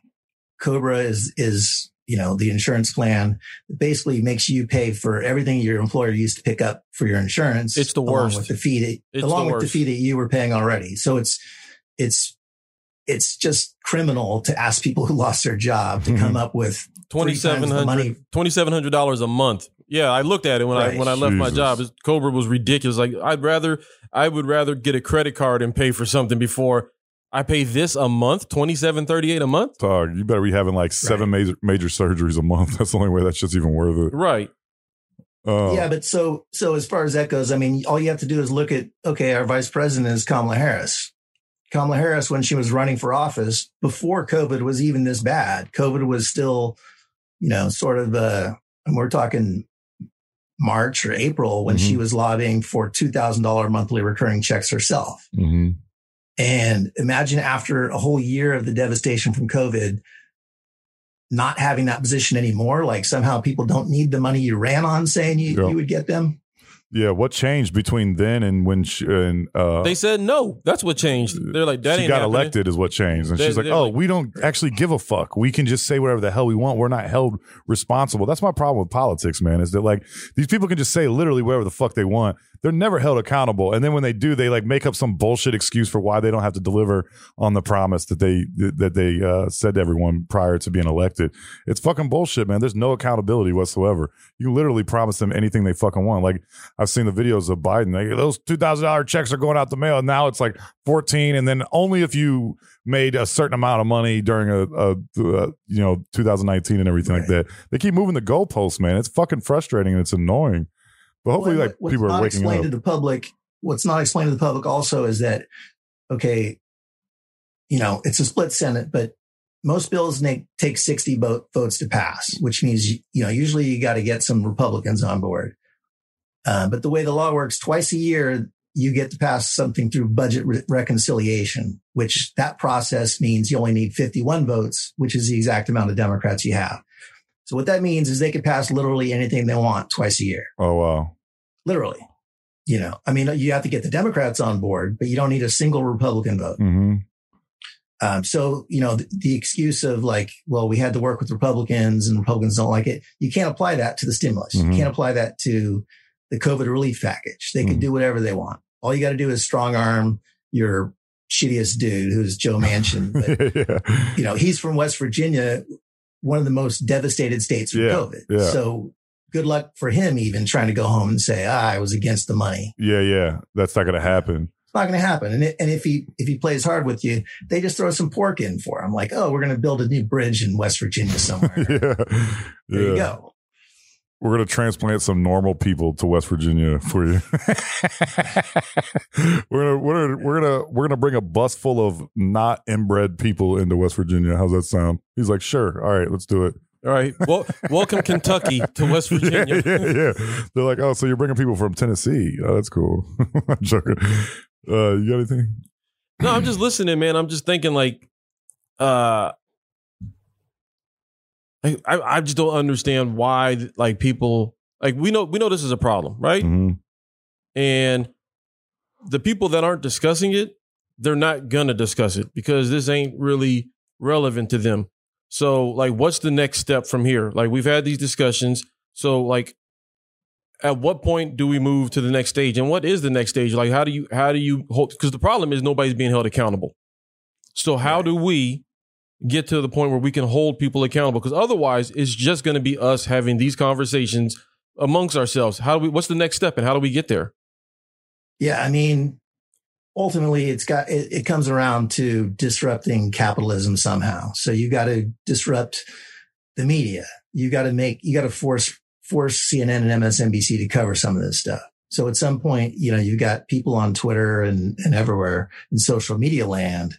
Cobra is, is, you know, the insurance plan basically makes you pay for everything your employer used to pick up for your insurance. It's the worst. along worst. With the fee that, It's along the with the fee that you were paying already. So it's, it's, it's just criminal to ask people who lost their job to come mm-hmm. up with three $2,700 $2,700 a month. Yeah, I looked at it when I when I left my job. Cobra was ridiculous. Like I'd rather I would rather get a credit card and pay for something before I pay this a month, twenty seven thirty eight a month. Dog, you better be having like seven major major surgeries a month. That's the only way that shit's even worth it. Right. Uh, Yeah, but so so as far as that goes, I mean, all you have to do is look at okay, our vice president is Kamala Harris. Kamala Harris, when she was running for office before COVID was even this bad, COVID was still, you know, sort of uh and we're talking March or April when she Mhm. was lobbying for two thousand dollar monthly recurring checks herself. mhm. And imagine after a whole year of the devastation from COVID, not having that position anymore. Like somehow people don't need the money you ran on saying you, Yeah. you would get them. Yeah, what changed between then and when she and uh, They said no. That's what changed. They're like that she ain't got happening. elected is what changed, and They- she's like, "Oh, like- we don't actually give a fuck. We can just say whatever the hell we want. We're not held responsible." That's my problem with politics, man. Is that like these people can just say literally whatever the fuck they want. They're never held accountable, and then when they do, they like make up some bullshit excuse for why they don't have to deliver on the promise that they that they uh, said to everyone prior to being elected. It's fucking bullshit, man. There's no accountability whatsoever. You literally promise them anything they fucking want. Like I've seen the videos of Biden. Like, those two thousand dollar checks are going out the mail. And now it's like fourteen, and then only if you made a certain amount of money during a, a, uh you know 2019 and everything like that. They keep moving the goalposts, man. It's fucking frustrating and it's annoying. But hopefully, Well, like people are waking explained up. to the public. What's not explained to the public also is that okay, you know, it's a split Senate, but most bills make, take 60 vote, votes to pass, which means, you know, usually you got to get some Republicans on board. Uh, but the way the law works, twice a year, you get to pass something through budget re- reconciliation, which that process means you only need 51 votes, which is the exact amount of Democrats you have. So what that means is they could pass literally anything they want twice a year Oh wow, literally. You know, I mean, you have to get the Democrats on board, but you don't need a single Republican vote. hmm Um, so, you know, the, the excuse of like, well, we had to work with Republicans and Republicans don't like it. You can't apply that to the stimulus. Mhm. You can't apply that to the COVID relief package. They can Mhm. do whatever they want. All you got to do is strong arm your shittiest dude who's Joe Manchin. But, yeah. you know, he's from West Virginia, one of the most devastated states from Yeah, COVID. yeah. So good luck for him even trying to go home and say, ah, I was against the money. Yeah, yeah. That's not going to happen. It's not going to happen. And, it, and if he if he plays hard with you, they just throw some pork in for him. Like, oh, we're going to build a new bridge in West Virginia somewhere. yeah. There you go. We're going to transplant some normal people to West Virginia for you. we're going to we're gonna, we're to we're to bring a bus full of not inbred people into West Virginia. How's that sound? He's like, "Sure. All right, let's do it." All right. Well, welcome Kentucky to West Virginia. Yeah, yeah, yeah. They're like, "Oh, so you're bringing people from Tennessee? Oh, that's cool." I'm joking. Uh, you got anything? No, I'm just listening, man. I'm just thinking like, uh, I I I just don't understand why like people like we know we know this is a problem, right? Mhm. And the people that aren't discussing it, they're not gonna discuss it because this ain't really relevant to them. So like, what's the next step from here? Like we've had these discussions. So like, at what point do we move to the next stage? And what is the next stage? Like, how do you how do you hold? Because the problem is nobody's being held accountable. So how do we get to the point where we can hold people accountable? Because otherwise, it's just going to be us having these conversations amongst ourselves. How do we? What's the next step, and how do we get there? Yeah, I mean, ultimately, it's got it, it comes around to disrupting capitalism somehow. So you got to disrupt the media. You got to make you got to force force CNN and MSNBC to cover some of this stuff. So at some point, you know, you've got people on Twitter and, and everywhere in social media land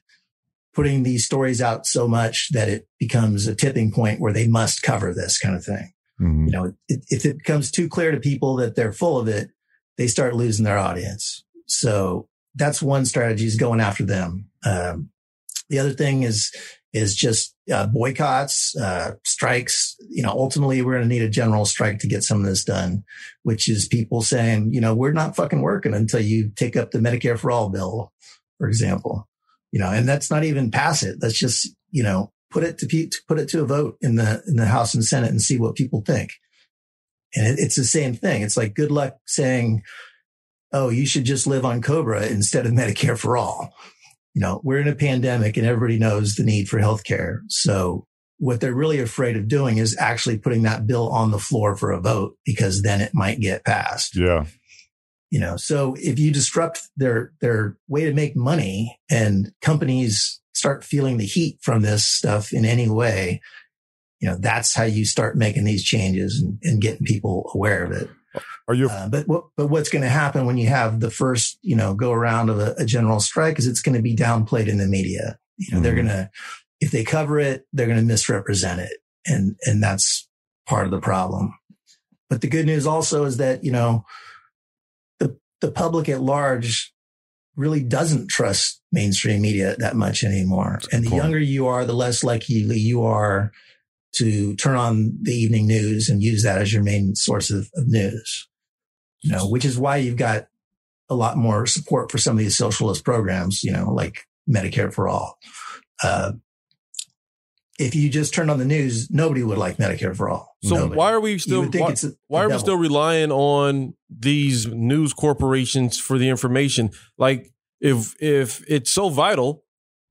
putting these stories out so much that it becomes a tipping point where they must cover this kind of thing Mhm. you know, if, if it becomes too clear to people that they're full of it, they start losing their audience. So that's one strategy is going after them. Um, the other thing is, is just uh, boycotts, uh, strikes. You know, ultimately we're going to need a general strike to get some of this done, which is people saying, you know, we're not fucking working until you take up the Medicare for all bill, for example, you know, and that's not even pass it. That's just, you know, put it to put it to a vote in the in the House and Senate and see what people think. And it, it's the same thing. It's like good luck saying, "Oh, you should just live on Cobra instead of Medicare for all." You know, we're in a pandemic, and everybody knows the need for healthcare. So what they're really afraid of doing is actually putting that bill on the floor for a vote because then it might get passed Yeah. You know so if you disrupt their their way to make money and companies start feeling the heat from this stuff in any way you know that's how you start making these changes and, and getting people aware of it Are you? uh, but what but what's going to happen when you have the first you know go around of a, a general strike is it's going to be downplayed in the media you know they're Mhm. going to if they cover it they're going to misrepresent it and and that's part of the problem but the good news also is that you know the public at large really doesn't trust mainstream media that much anymore and the younger you are the less likely you are to turn on the evening news and use that as your main source of, of news you know, which is why you've got a lot more support for some of these socialist programs, you know, like Medicare for all. Uh, if you just turned on the news, nobody would like Medicare for all. So Nobody. why are we still why, it's a- why are we still relying on these news corporations for the information? Like if if it's so vital,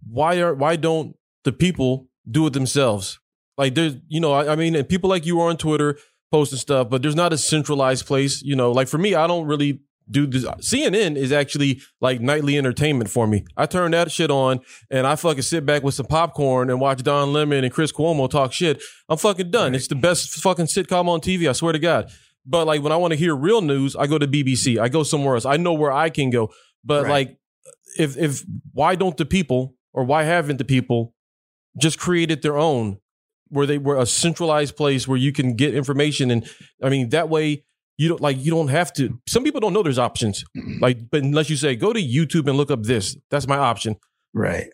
why are why don't the people do it themselves? Like there's you know I, I mean and people like you are on Twitter posting stuff, but there's not a centralized place. You know, like for me, I don't really do this. CNN is actually like nightly entertainment for me. I turn that shit on and I fucking sit back with some popcorn and watch Don Lemon and Chris Cuomo talk shit. I'm fucking done. It's the best fucking sitcom on TV. I swear to God. But like when I want to hear real news, I go to BBC. I go somewhere else. I know where I can go. But Right. like, if if why don't the people or why haven't the people just created their own where they were a centralized place where you can get information and I mean that way you don't like you don't have to. Some people don't know there's options. Like, but unless you say go to YouTube and look up this, that's my option. Right.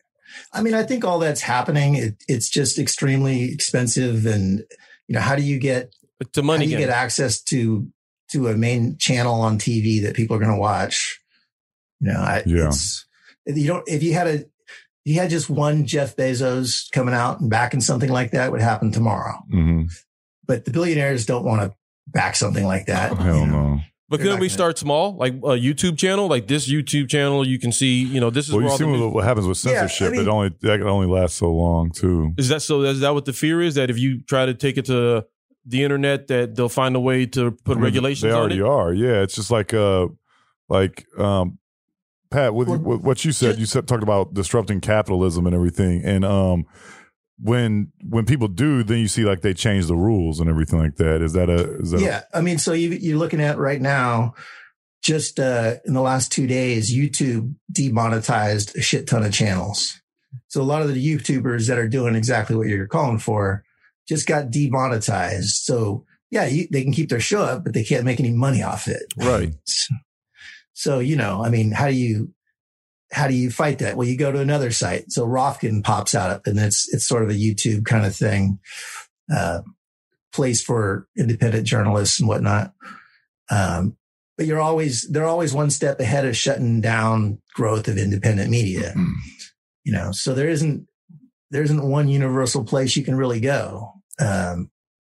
I mean, I think all that's happening. It, it's just extremely expensive. And, you know, how do you get, To money how money do you get access to, to a main channel on TV that people are going to watch? You know, I, Yeah. it's, if you don't, if you had a, if you had just one Jeff Bezos coming out and backing something like that it would happen tomorrow. hmm But the billionaires don't want to back something like that. Hell you know. no. But They're couldn't we start small, like a YouTube channel, like this YouTube channel? You can see, you know, this is Well, where you all see the what, news- what happens with Yeah, I censorship. mean- it only that can only last so long too. Is that so? Is that what the fear is? That if you try to take it to the internet that they'll find a way to put I mean, regulations They on already it? are. Yeah, it's just like uh, like um, Pat, with, Well, with what you said, you said talked about disrupting capitalism and everything, and um, when when people do, then you see like they change the rules and everything like that. Is that a is that Yeah. I mean, so you, you're looking at right now, just uh, in the last two days, YouTube demonetized a shit ton of channels. So a lot of the YouTubers that are doing exactly what you're calling for just got demonetized. So yeah, you, they can keep their show up, but they can't make any money off it. Right. So, you know, I mean, how do you, how do you fight that? Well, you go to another site. So Rokfin pops out and it's, it's sort of a YouTube kind of thing, uh, place for independent journalists and whatnot. Um, but you're always, they're always one step ahead of shutting down growth of independent media, you know, so there isn't, there isn't one universal place you can really go. Um,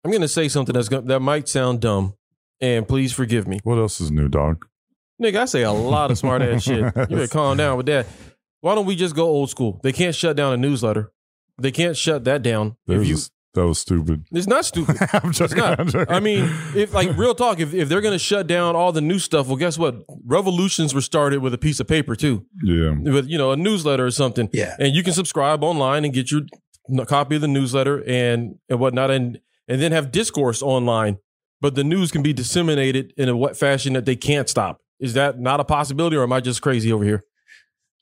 I'm going to say something that's going that might sound dumb, and please forgive me, what else is new, dog? Nigga. I say a lot of smart ass shit. You better calm down with that. Why don't we just go old school? They can't shut down a newsletter. They can't shut that down. That If was, you, that was stupid. it's not stupid. I'm It's joking. not. I'm joking. I mean, if like real talk, if, if they're going to shut down all the new stuff, well, guess what? Revolutions were started with a piece of paper too, yeah, with you know a newsletter or something. yeah. and you can subscribe online and get your copy of the newsletter and and whatnot, and and then have discourse online. But the news can be disseminated in a what fashion that they can't stop. Is that not a possibility, or am I just crazy over here?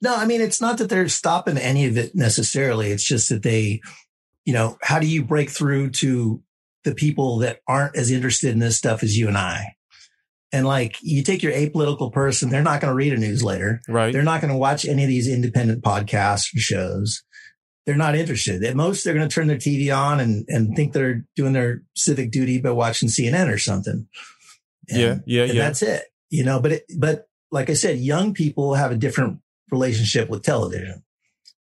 No, I mean, it's not that they're stopping any of it necessarily. It's just that they, you know, how do you break through to the people that aren't as interested in this stuff as you and I? And like, you take your apolitical person, they're not going to read a newsletter. Right? They're not going to watch any of these independent podcasts or shows. They're not interested. At most, they're going to turn their TV on and, and think they're doing their civic duty by watching CNN or something. And- yeah, yeah, and yeah. that's it. You know, but it, but like I said, young people have a different relationship with television.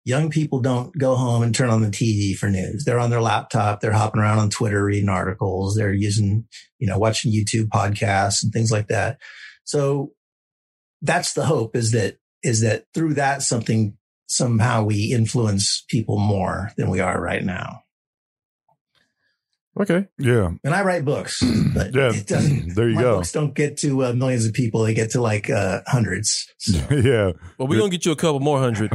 Young people don't go home and turn on the TV for news. They're on their laptop. They're hopping around on Twitter, reading articles. They're using, you know, watching YouTube podcasts and things like that. So that's the hope is that, is that through that something, somehow we influence people more than we are right now. Okay. yeah, And I write books, but yeah. it doesn't, There you my go. books don't get to uh, millions of people. They get to like uh, hundreds. So, yeah. Well, we're gonna get you a couple more hundred.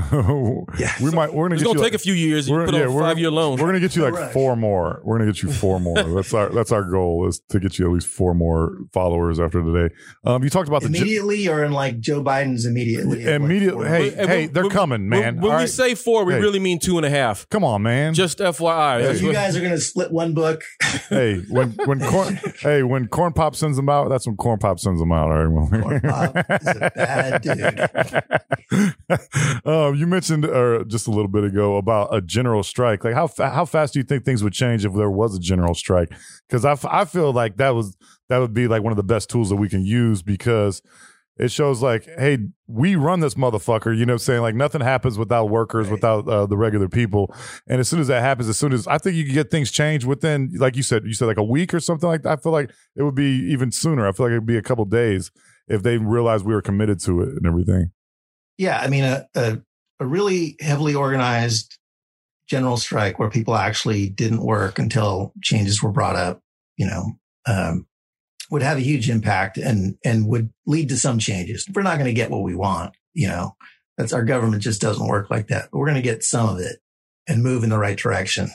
yeah. we might. We're gonna It's get gonna you take a few years. We're- put yeah, on a we're- five year loan. We're gonna get you like Correct. four more. We're gonna get you four more. that's our that's our goal is to get you at least four more followers after today. Um, you talked about the immediately or in like Joe Biden's immediately? Immediately- Like, hey, And when- they're when- coming, man. When, All we say four, we Hey. really mean two and a half. come on, man. Just FYI. Hey, you guys are going to split one book. Hey, when when corn hey when corn pop sends them out, that's when corn pop sends them out. All right, Corn Pop is a bad dude. um, you mentioned uh, just a little bit ago about a general strike. Like how fa- how fast do you think things would change if there was a general strike? Because I, f- I feel like that was that would be like one of the best tools that we can use because it shows like, hey, we run this motherfucker. You know, saying like nothing happens without workers, Right. without uh, the regular people. And as soon as that happens, as soon as I think you can get things changed within, like you said, you said like a week or something like that. I feel like it would be even sooner. I feel like it'd be a couple days if they realized we were committed to it and everything. Yeah, I mean a, a a really heavily organized general strike where people actually didn't work until changes were brought up. You know, um, would have a huge impact and and would lead to some changes. We're not going to get what we want. You know, that's our government just doesn't work like that. But we're going to get some of it and move in the right direction.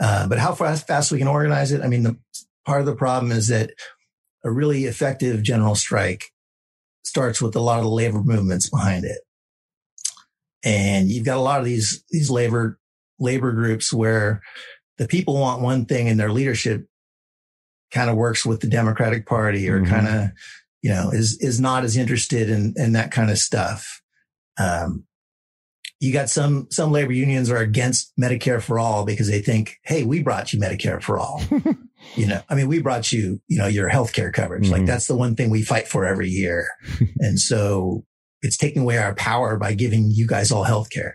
Uh, but how fast fast we can organize it? I mean, the part of the problem is that a really effective general strike starts with a lot of the labor movements behind it. And you've got a lot of these, these labor, labor groups where the people want one thing and their leadership kind of works with the Democratic Party or Mhm. kind of, you know, is, is not as interested in, in that kind of stuff. Um, you got some, some labor unions are against Medicare for all because they think, Hey, we brought you Medicare for all. you know, I mean, we brought you, you know, your healthcare coverage. Like Mhm. that's the one thing we fight for every year. and so it's taking away our power by giving you guys all healthcare.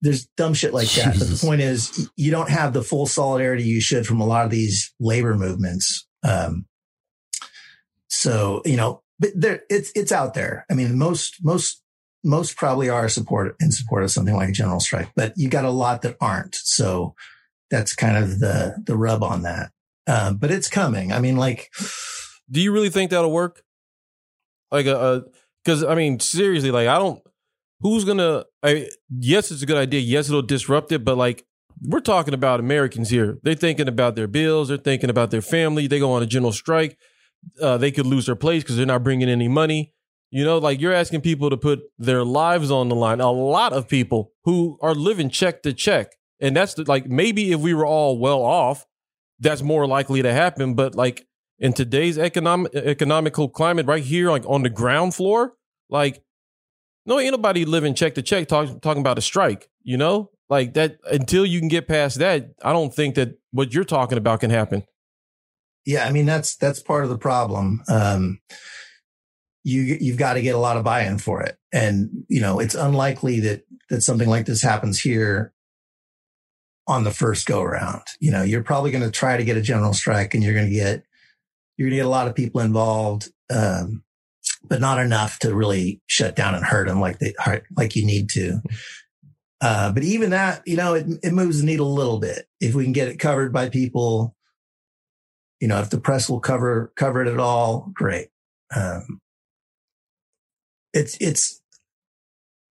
There's dumb shit like that. But the point is you don't have the full solidarity you should from a lot of these labor movements. Um, so, you know, but there, it's, it's out there. I mean, most, most, most probably are support in support of something like a general strike, but you got a lot that aren't. So that's kind of the, the rub on that. Um, but it's coming. I mean, like, Do you really think that'll work? Like a, because I mean, seriously, like I don't. Who's gonna? I yes, it's a good idea. Yes, it'll disrupt it, but like we're talking about Americans here. They're thinking about their bills. They're thinking about their family. They go on a general strike. Uh, they could lose their place because they're not bringing any money. You know, like you're asking people to put their lives on the line. A lot of people who are living check to check, and that's the, like maybe if we were all well off, that's more likely to happen. But like in today's economic economical climate, right here, like on the ground floor, like no, ain't nobody living check to check talk, talking about a strike. You know, like that until you can get past that. I don't think that what you're talking about can happen. yeah, I mean, that's, that's part of the problem. Um, you, you've got to get a lot of buy-in for it. And, you know, it's unlikely that, that something like this happens here on the first go around. You know, you're probably going to try to get a general strike and you're going to get, you're going to get a lot of people involved. Um, but not enough to really shut down and hurt them like they like you need to. Uh, but even that, you know, it, it moves the needle a little bit. If we can get it covered by people, you know, if the press will cover, cover it at all, great. Um, it's, it's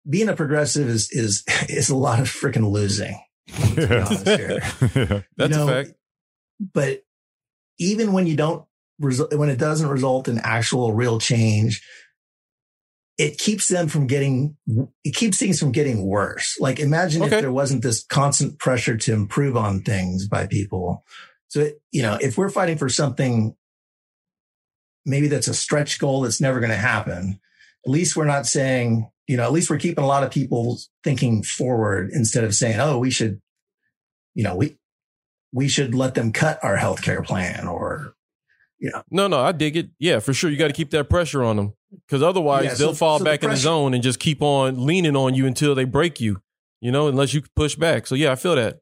being a progressive is, is, is a lot of freaking losing. yeah. That's You know, a fact. But even when you don't result, when it doesn't result in actual real change, it keeps them from getting, it keeps things from getting worse. Like imagine Okay. if there wasn't this constant pressure to improve on things by people. So, it, you know, if we're fighting for something, maybe that's a stretch goal that's never going to happen. At least we're not saying, you know, at least we're keeping a lot of people thinking forward instead of saying, oh, we should, you know, we, we should let them cut our healthcare plan or No, no, I dig it. Yeah, for sure. You got to keep that pressure on them because otherwise Yeah, they'll fall so the back in the zone and just keep on leaning on you until they break you. You know, unless you push back. So yeah, I feel that.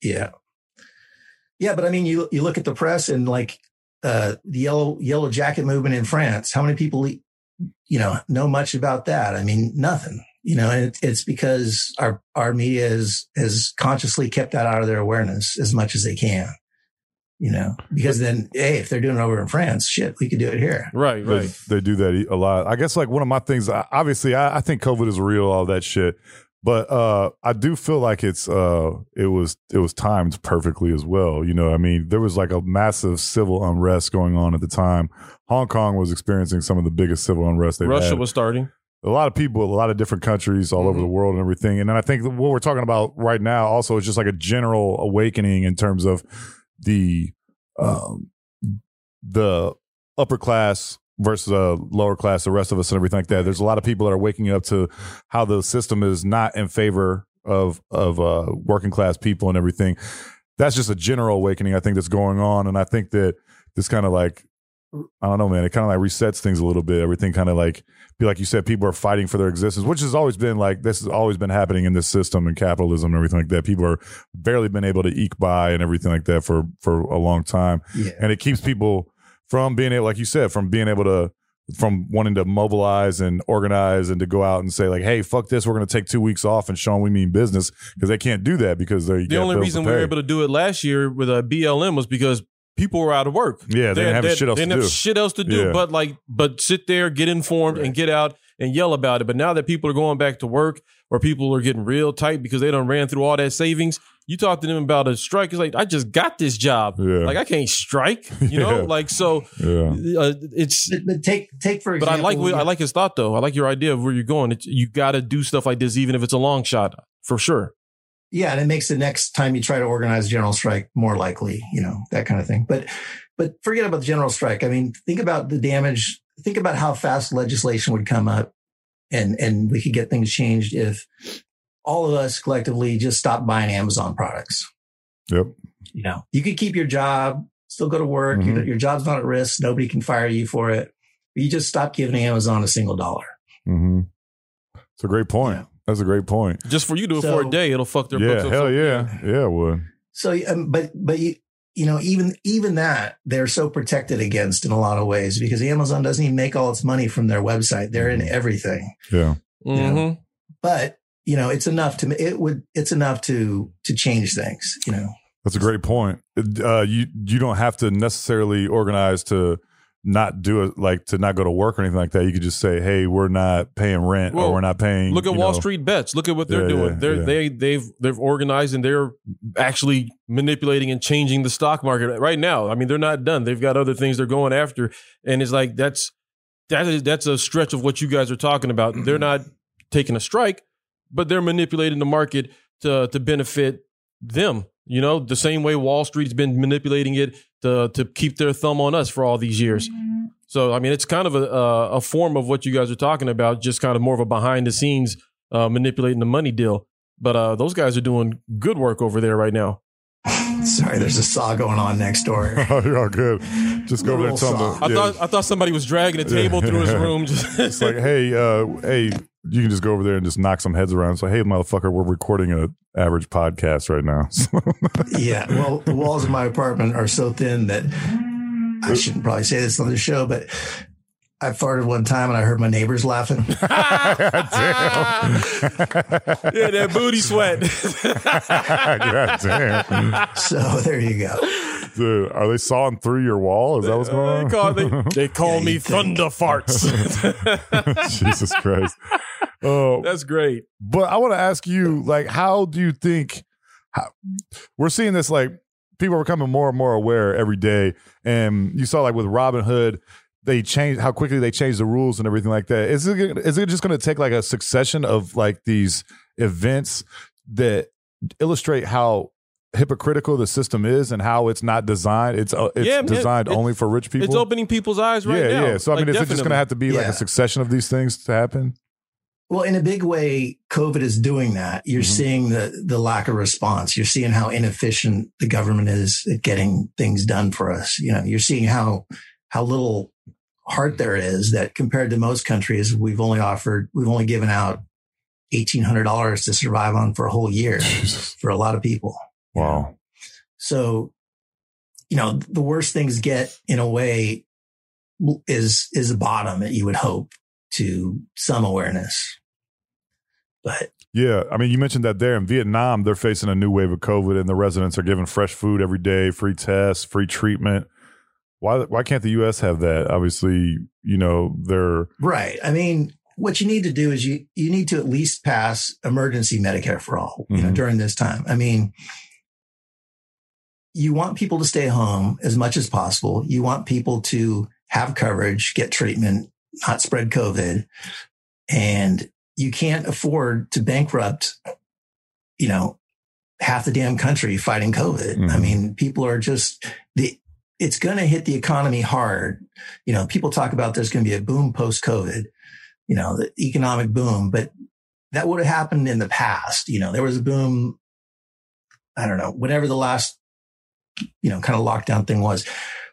Yeah. Yeah, but I mean, you you look at the press and like uh, the yellow yellow jacket movement in France. How many people, you know, know much about that? I mean, nothing. You know, it, it's because our our media has has consciously kept that out of their awareness as much as they can. You know, because then, hey, if they're doing it over in France, shit, we could do it here. Right, right. they do that a lot. I guess like one of my things, I- obviously, I, I think COVID is real, all that shit. But uh, I do feel like it's uh, it was it was timed perfectly as well. You know, I mean, there was like a massive civil unrest going on at the time. Hong Kong was experiencing some of the biggest civil unrest they've Russia had. was starting. a lot of people, a lot of different countries all over Mhm. the world and everything. And then I think what we're talking about right now also is just like a general awakening in terms of the um, the upper class versus a lower class, the rest of us and everything like that. There's a lot of people that are waking up to how the system is not in favor of of uh, working class people and everything. That's just a general awakening I think that's going on, and I think that this kind of like I don't know, man. It kind of like resets things a little bit. Everything kind of like be like you said, people are fighting for their existence, which has always been like this has always been happening in this system and capitalism and everything like that. People are barely been able to eke by and everything like that for for a long time, Yeah. and it keeps people from being able, like you said, from being able to from wanting to mobilize and organize and to go out and say like, hey, fuck this, we're going to take two weeks off and show them we mean business because they can't do that because they're The only reason we were able to do it last year with a BLM was because people were out of work. Yeah, they didn't have shit else they to didn't do. have shit else to do, Yeah. but like, but sit there, get informed, and get out and yell about it. But now that people are going back to work, or people are getting real tight because they done ran through all that savings, you talk to them about a strike. It's like I just got this job. Yeah. Like I can't strike. You know, Yeah. like so. Yeah. Uh, it's. But, but take take for example. But I like what- I like his thought though. I like your idea of where you're going. It's, you got to do stuff like this, even if it's a long shot, for sure. Yeah, and it makes the next time you try to organize a general strike more likely, you know, that kind of thing. But but forget about the general strike. I mean, think about the damage. Think about how fast legislation would come up and and we could get things changed if all of us collectively just stopped buying Amazon products. Yep. You know, you could keep your job, still go to work, Mhm. your, your job's not at risk, nobody can fire you for it. But you just stop giving Amazon a single dollar. Mm-hmm. It's a great point. That's a great point. Just for you to do it for a day, it'll fuck their Yeah, books up. hell So- yeah, yeah, it would. So, um, but, but you, you know, even, even that they're so protected against in a lot of ways because Amazon doesn't even make all its money from their website. They're in everything, Yeah, Mhm. but you know, it's enough to, it would, it's enough to, to change things, you know? That's a great point. Uh, you you don't have to necessarily organize to not do it, like to not go to work or anything like that. You could just say, "Hey, we're not paying rent, Well, or we're not paying." Look at Wall know- Street bets. Look at what they're Yeah, doing. yeah, they're yeah. they they've they've organized and they're actually manipulating and changing the stock market right now. I mean, they're not done. They've got other things they're going after, and it's like that's that is that's a stretch of what you guys are talking about. They're not taking a strike, but they're manipulating the market to to benefit them. You know, the same way Wall Street's been manipulating it to to keep their thumb on us for all these years. So I mean, it's kind of a a, a form of what you guys are talking about, just kind of more of a behind the scenes uh, manipulating the money deal. But uh, those guys are doing good work over there right now. Sorry, there's a saw going on next door. Oh, you're all good. Just go over there and tell them. soft. I thought I thought somebody was dragging a table through his room. Just it's like, hey, uh, hey, you can just go over there and just knock some heads around. So, hey, motherfucker, we're recording an average podcast right now. yeah. Well, the walls of my apartment are so thin that I uh, shouldn't probably say this on the show, but I farted one time and I heard my neighbors laughing. yeah, that booty sweat. God damn. So there you go. Dude, are they sawing through your wall? Is that what's uh, going they on? call, they, they call me you. Thunder Farts. Jesus Christ. Oh, That's great. but I want to ask you, like, how do you think how, we're seeing this? Like, people are becoming more and more aware every day, and you saw, like, with Robinhood, they changed how quickly they changed the rules and everything like that. Is it is it just going to take like a succession of like these events that illustrate how hypocritical the system is and how it's not designed? It's uh, it's Yeah, designed It's- only for rich people. It's opening people's eyes right yeah, now. yeah. So I Like, mean, is it just going to have to be like a succession of these things to happen? Well, in a big way, COVID is doing that. You're Mhm. seeing the, the lack of response. You're seeing how inefficient the government is at getting things done for us. You know, you're seeing how, how little heart there is that compared to most countries, we've only offered, we've only given out $1,800 to survive on for a whole year Jesus. for a lot of people. Wow. So, you know, the worst things get in a way is, is a bottom that you would hope to some awareness. But Yeah, I mean, you mentioned that there in Vietnam, they're facing a new wave of COVID, and the residents are given fresh food every day, free tests, free treatment. Why? Why can't the U.S. have that? Obviously, you know they're Right. I mean, what you need to do is you you need to at least pass emergency Medicare for all, you know, mm-hmm. during this time. I mean, you want people to stay home as much as possible. You want people to have coverage, get treatment, not spread COVID. And you can't afford to bankrupt, you know, half the damn country fighting COVID. I Mhm. mean, people are just the it's going to hit the economy hard. You know, people talk about there's going to be a boom post COVID, you know, the economic boom, but that would have happened in the past. You know, there was a boom. I don't know, whatever the last, you know, kind of lockdown thing was.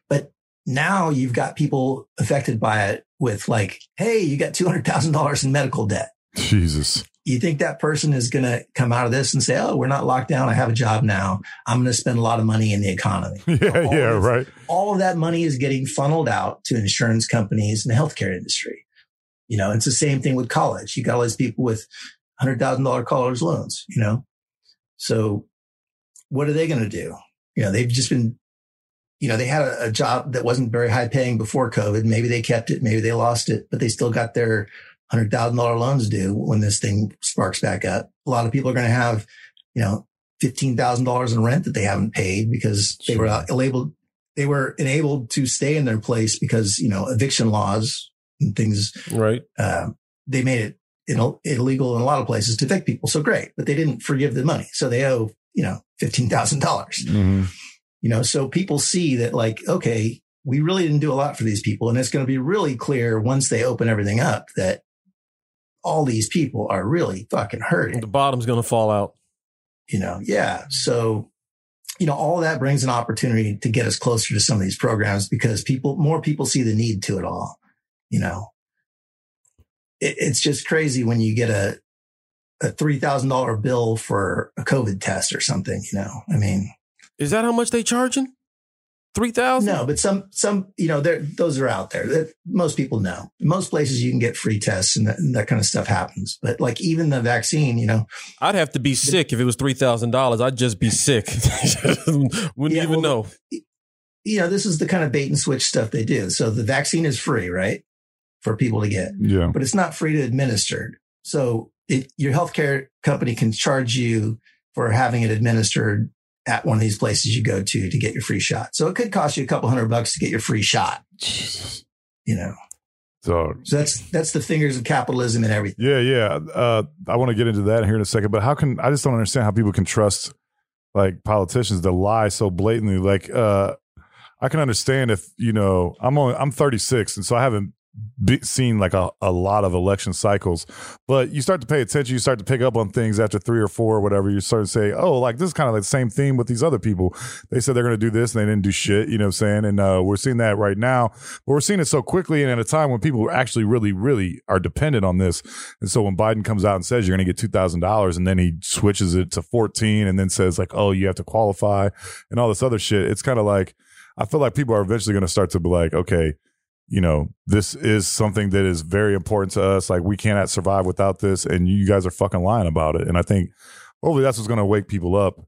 But now you've got people affected by it with like, Hey, you got $200,000 in medical debt. Jesus. You think that person is going to come out of this and say, Oh, we're not locked down. I have a job now. I'm going to spend a lot of money in the economy Yeah, All yeah, this- right. all of that money is getting funneled out to insurance companies and the healthcare industry. You know, it's the same thing with college. You got all these people with hundred thousand dollar college loans, you know? So what are they going to do? You know, they've just been, you know, they had a, a job that wasn't very high paying before COVID. Maybe they kept it. Maybe they lost it, but they still got their hundred thousand dollar loans due when this thing sparks back up. A lot of people are going to have, you know, $15,000 in rent that they haven't paid because they were Sure. able, they were enabled to stay in their place because, you know, eviction laws and things, Right. uh, they made it Ill- illegal in a lot of places to evict people. So great, but they didn't forgive the money. So they owe, you know, $15,000, Mhm. you know, so people see that like, okay, we really didn't do a lot for these people. And it's going to be really clear once they open everything up that all these people are really fucking hurting The bottom's going to fall out. you know yeah so you know all of that brings an opportunity to get us closer to some of these programs because people more people see the need to it all you know it, it's just crazy when you get a a $3000 bill for a covid test or something you know i mean Is that how much they charging? Three thousand? No, but some some you know there those are out there that most people know. Most places you can get free tests and that, and that kind of stuff happens. But like even the vaccine, you know, I'd have to be sick if it was three thousand dollars. I'd just be sick. Wouldn't Yeah, even well, know. you know this is the kind of bait and switch stuff they do. So the vaccine is free, right, for people to get, Yeah. but it's not free to administer. So it, your healthcare company can charge you for having it administered at one of these places you go to to get your free shot. So it could cost you a couple hundred bucks to get your free shot. You know, So so that's that's the fingers of capitalism and everything. Yeah, yeah. Uh, I want to get into that here in a second, but how can I just don't understand how people can trust like politicians to lie so blatantly? Like, uh, I can understand if you know I'm only I'm 36, and so I haven't be, seen like a, a lot of election cycles. But you start to pay attention, you start to pick up on things after three or four or whatever. You start to say, oh, like this is kind of like the same theme with these other people. They said they're going to do this, and they didn't do shit. You know what I'm saying? And uh, we're seeing that right now. But we're seeing it so quickly, and at a time when people actually really, really are dependent on this. And so when Biden comes out and says you're going to get two thousand dollars, and then he switches it to fourteen, and then says like, oh, you have to qualify, and all this other shit. It's kind of like I feel like people are eventually going to start to be like, okay, you know, this is something that is very important to us. Like we cannot survive without this, and you guys are fucking lying about it. And I think hopefully that's what's going to wake people up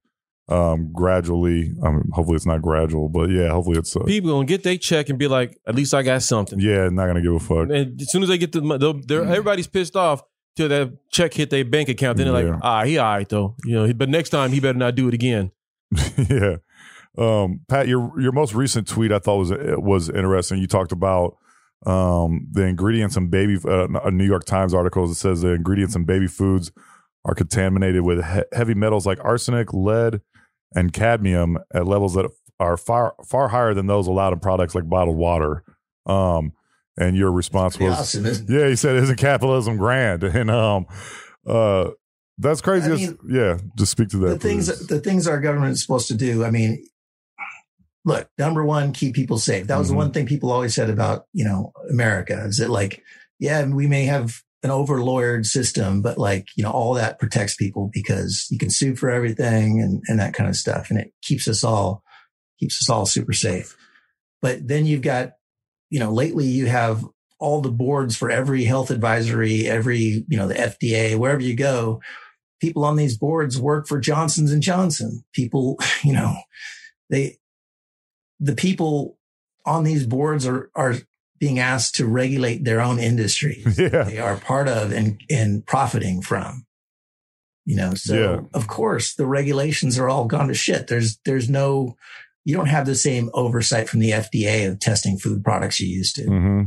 um gradually. I mean, hopefully it's not gradual, but yeah, hopefully it's uh, People gonna get their check and be like, at least I got something. yeah, not going to give a fuck. And as soon as they get the money, they're, everybody's pissed off till that check hit their bank account. Then they're Yeah. like, ah, he all right though. You know, but next time he better not do it again. yeah. Um, Pat, your your most recent tweet I thought was was interesting. You talked about um, the ingredients in baby uh, a New York Times article that says the ingredients in baby foods are contaminated with he- heavy metals like arsenic, lead, and cadmium at levels that are far far higher than those allowed in products like bottled water. Um, and your response was, awesome, "Yeah," he said, "Isn't capitalism grand?" And um, uh, that's crazy. I mean, yeah, just speak to that. the things the things our government is supposed to do. I mean, look, number one, keep people safe. That was Mhm. the one thing people always said about you know America is that like, yeah, we may have an over lawyered system, but like you know all that protects people because you can sue for everything and and that kind of stuff, and it keeps us all keeps us all super safe. But then you've got you know lately you have all the boards for every health advisory, every you know the FDA, wherever you go people on these boards work for Johnson's and Johnson. People, you know, they, the people on these boards are, are being asked to regulate their own industry yeah. They are part of and, and profiting from, you know, so Yeah. of course the regulations are all gone to shit. There's, there's no, you don't have the same oversight from the FDA of testing food products you used to, hmm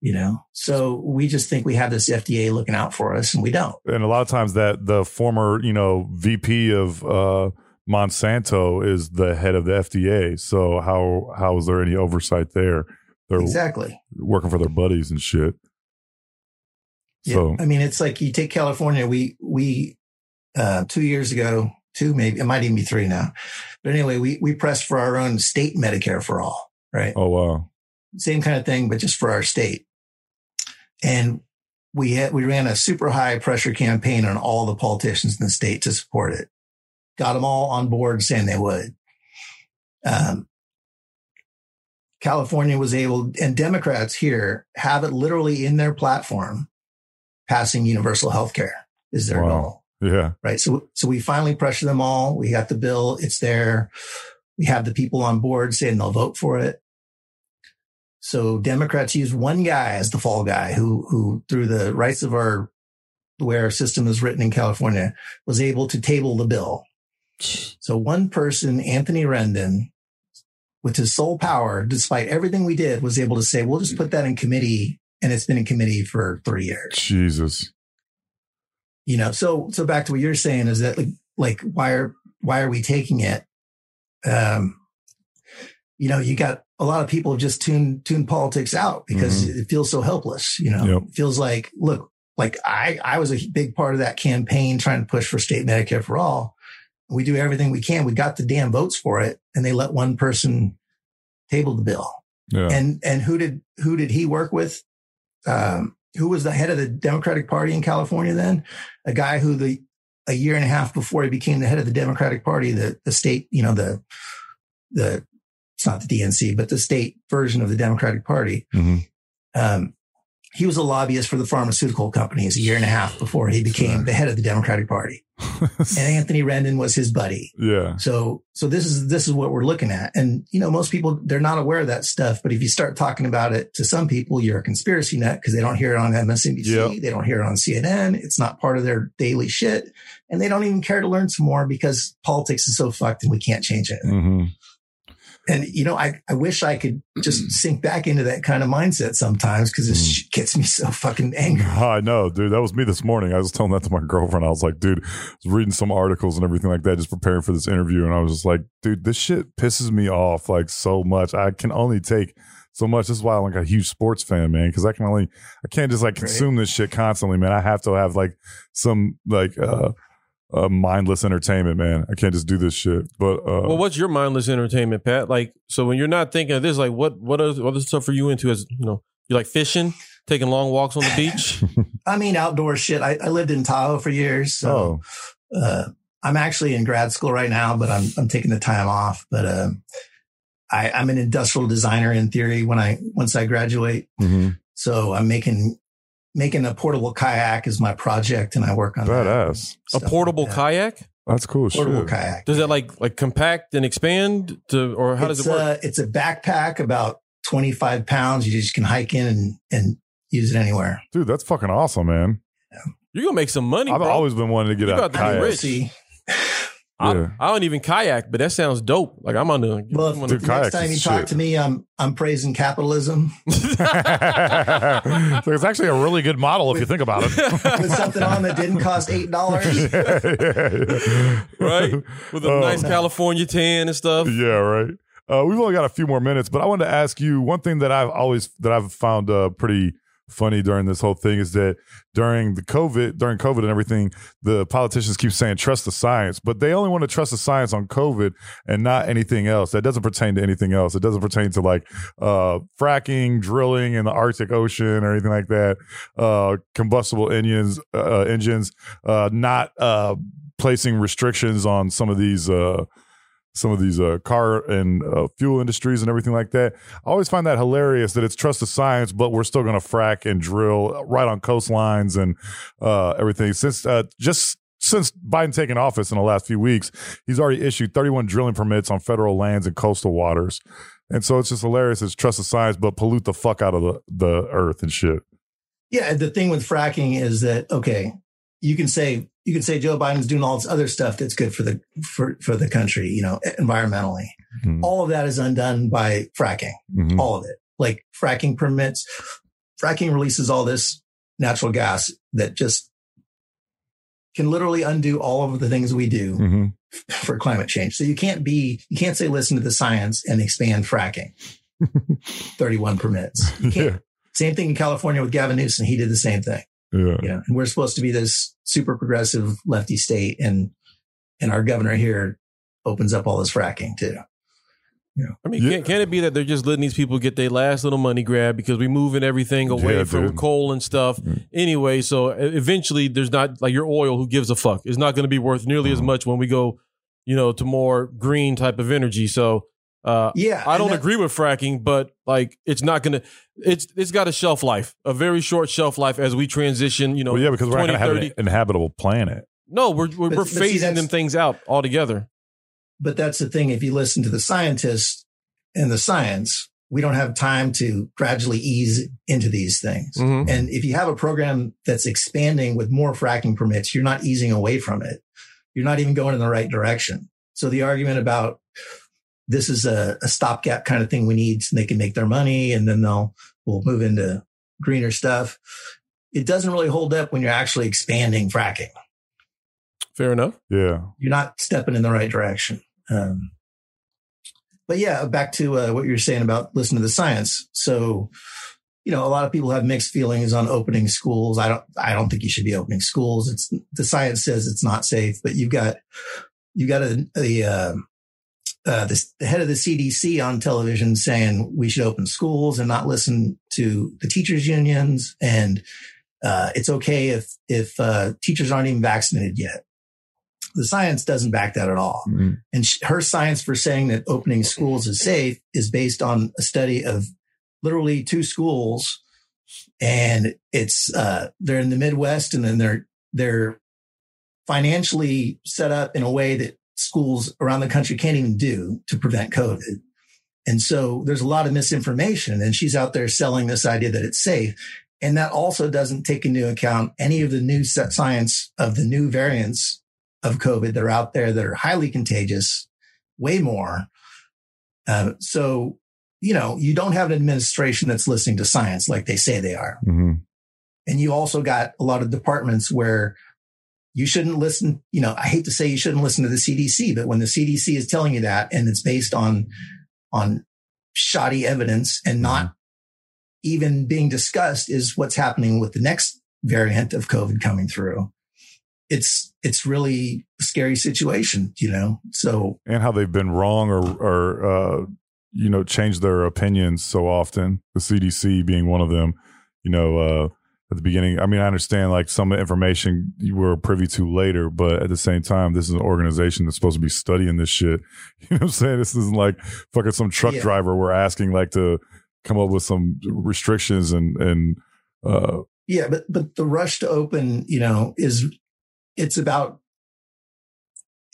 you know? So we just think we have this FDA looking out for us and we don't. and a lot of times that the former you know VP of uh, Monsanto is the head of the FDA. So how how is there any oversight there? They're Exactly. working for their buddies and shit. So I mean, it's like you take California. We we uh, two years ago, two maybe it might even be three now. But anyway, we we pressed for our own state Medicare for all. Right, oh wow, same kind of thing, but just for our state. And we had we ran a super high pressure campaign on all the politicians in the state to support it. Got them all on board saying they would. Um, California was able, and Democrats here have it literally in their platform, passing universal health care is their Wow. goal, yeah, right? So, so we finally pressure them all. We got the bill. It's there. We have the people on board saying they'll vote for it. So Democrats use one guy as the fall guy who, who through the rights of our, the way our system is written in California was able to table the bill. So one person, Anthony Rendon, with his sole power, despite everything we did, was able to say, we'll just put that in committee. And it's been in committee for three years. Jesus, You know, so, so back to what you're saying is that like, like, why are, why are we taking it? Um, you know, you got a lot of people just tune, tune politics out because it feels so helpless. You know, Yep. it feels like, look, like I, I was a big part of that campaign trying to push for state Medicare for all. We do everything we can. We got the damn votes for it and they let one person table the bill. yeah, And, and who did, who did he work with? Um, who was the head of the Democratic Party in California then? A guy who the, a year and a half before he became the head of the Democratic Party, the, the state, you know, the, the it's not the DNC, but the state version of the Democratic Party. Mhm. Um, he was a lobbyist for the pharmaceutical companies a year and a half before he became the head of the Democratic Party. And Anthony Rendon was his buddy. yeah. So, so this is, this is what we're looking at. And, you know, most people, they're not aware of that stuff. But if you start talking about it to some people, you're a conspiracy nut because they don't hear it on MSNBC. Yep. They don't hear it on CNN. It's not part of their daily shit. And they don't even care to learn some more because politics is so fucked and we can't change it. hmm And, you know, I, I wish I could just sink back into that kind of mindset sometimes because this Mm. gets me so fucking angry. I know, dude. That was me this morning. I was telling that to my girlfriend. I was like, dude, I was reading some articles and everything like that, just preparing for this interview. And I was just like, dude, this shit pisses me off like so much. I can only take so much. This is why I'm like a huge sports fan, man, because I can only, I can't just like consume this shit constantly, man. I have to have like some like, uh, uh, mindless entertainment, man. I can't just do this shit. But uh, Well, what's your mindless entertainment, Pat? Like, so when you're not thinking of this, like, what what is what other stuff are you into? As you know, you like fishing, taking long walks on the beach. I mean, outdoor shit. I, I lived in Tahoe for years. So, oh, uh, I'm actually in grad school right now, but I'm, I'm taking the time off. But, um, I, I'm an industrial designer in theory when I, once I graduate. mhm. So I'm making, making a portable kayak is my project and I work on that. badass. a portable like that. kayak. That's cool Portable shit. kayak. Does that like like compact and expand to, or how does it work? Uh, it's a backpack about 25 pounds. You just can hike in and, and use it anywhere. Dude, that's fucking awesome, man. You're gonna make some money, I've bro. always been wanting to get You out about to be kayak. rich. See. I, I don't even kayak, but that sounds dope. Like I'm on the. Well, I'm on Dude, the kayaks next time is you talk shit. to me, I'm, I'm praising capitalism. so it's actually a really good model if you think about it. with something on that didn't cost $8. right with a Oh. nice California tan and stuff. Yeah, right. Uh, we've only got a few more minutes, but I wanted to ask you one thing that I've always that I've found uh, pretty funny during this whole thing is that during the COVID, during COVID and everything, the politicians keep saying trust the science, but they only want to trust the science on COVID and not anything else. That doesn't pertain to anything else. It doesn't pertain to like uh, fracking, drilling in the Arctic Ocean or anything like that. Uh, combustible engines, uh, engines, uh, not uh, placing restrictions on some of these. Some of these uh, car and uh, fuel industries and everything like that. I always find that hilarious that it's trust the science, but we're still going to frack and drill right on coastlines and uh, everything. Since uh, just since Biden taking office in the last few weeks, he's already issued 31 drilling permits on federal lands and coastal waters. And so it's just hilarious. It's trust the science, but pollute the fuck out of the, the earth and shit. Yeah, the thing with fracking is that okay, you can say you can say Joe Biden's doing all this other stuff that's good for the for for the country, you know, environmentally. Mhm. All of that is undone by fracking. Mhm. All of it, like fracking permits, fracking releases all this natural gas that just can literally undo all of the things we do Mhm. for climate change. So you can't be you can't say listen to the science and expand fracking. Thirty one permits. You can't. Yeah. Same thing in California with Gavin Newsom. He did the same thing Yeah. you know, and we're supposed to be this super progressive lefty state and, and our governor here opens up all this fracking too. Yeah. I mean, Yeah. can, can it be that they're just letting these people get their last little money grab because we're moving everything away Yeah, from dude. coal and stuff Mm. anyway? So eventually, there's not like your oil. Who gives a fuck? It's not going to be worth nearly as Mhm. much when we go, you know, to more green type of energy. So uh, Yeah. I don't that- agree with fracking, but like it's not going to. It's it's got a shelf life, a very short shelf life as we transition. You know, Well, yeah, because we're not going to have an inhabitable planet. No, we're we're, But- we're but phasing that's- them things out altogether. But that's the thing. If you listen to the scientists and the science, we don't have time to gradually ease into these things. Mhm. And if you have a program that's expanding with more fracking permits, you're not easing away from it. You're not even going in the right direction. So the argument about this is a, a stopgap kind of thing we need so they can make their money and then they'll we'll move into greener stuff. It doesn't really hold up when you're actually expanding fracking. Fair enough. Yeah. You're not stepping in the right direction. Um, but yeah, back to uh, what you were saying about listen to the science. So, you know, a lot of people have mixed feelings on opening schools. I don't, I don't think you should be opening schools. It's the science says it's not safe, but you've got, you've got a, a uh, uh, this, the head of the CDC on television saying we should open schools and not listen to the teachers unions. And, uh, it's okay if, if, uh, teachers aren't even vaccinated yet. The science doesn't back that at all. Mm. And sh- her science for saying that opening schools is safe is based on a study of literally two schools. And it's, uh, they're in the Midwest and then they're, they're financially set up in a way that schools around the country can't even do to prevent COVID. And so there's a lot of misinformation and she's out there selling this idea that it's safe. And that also doesn't take into account any of the new set science of the new variants of COVID that are out there that are highly contagious, way more. Uh, so, you know, you don't have an administration that's listening to science like they say they are. hmm And you also got a lot of departments where you shouldn't listen. You know, I hate to say you shouldn't listen to the CDC, but when the CDC is telling you that and it's based on, on shoddy evidence and not even being discussed is what's happening with the next variant of COVID coming through. It's, it's really a scary situation, you know? So And how they've been wrong or, or uh, you know, changed their opinions so often. The CDC being one of them. You know, uh, at the beginning, I mean, I understand like some information you were privy to later, but at the same time, this is an organization that's supposed to be studying this shit. You know what I'm saying? This isn't like fucking some truck Yeah. driver we're asking like to come up with some restrictions and and uh Yeah, but but the rush to open, you know, is it's about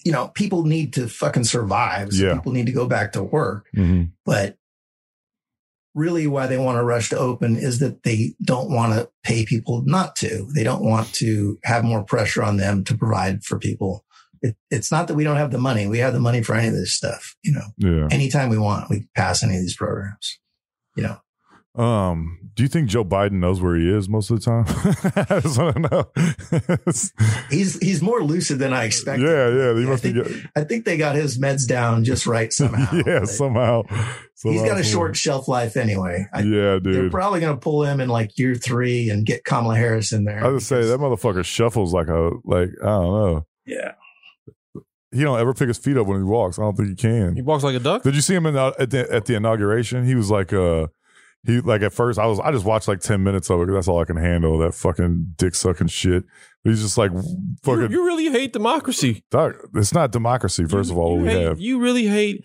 you know, people need to fucking survive. So Yeah. people need to go back to work. mhm. But really why they want to rush to open is that they don't want to pay people not to. They don't want to have more pressure on them to provide for people. It, it's not that we don't have the money. We have the money for any of this stuff. You know, yeah. anytime we want, we pass any of these programs. You know, Um, do you think Joe Biden knows where he is most of the time? I just want to know. he's he's more lucid than I expected. yeah, yeah. He I must be. think- Get, I think they got his meds down just right somehow. yeah, But somehow. He's got a short shelf life anyway. I, yeah, They're probably going to pull him in like year three and get Kamala Harris in there. I was say because- that motherfucker shuffles like a like I don't know. Yeah. He don't ever pick his feet up when he walks. I don't think he can. He walks like a duck. Did you see him in the, at the at the inauguration? He was like uh he like at first I was I just watched like ten minutes of it because that's all I can handle that fucking dick sucking shit. But he's just like You, fucking. you really hate democracy. Doc, it's not democracy. First You- of all, you what we hate- have. You really hate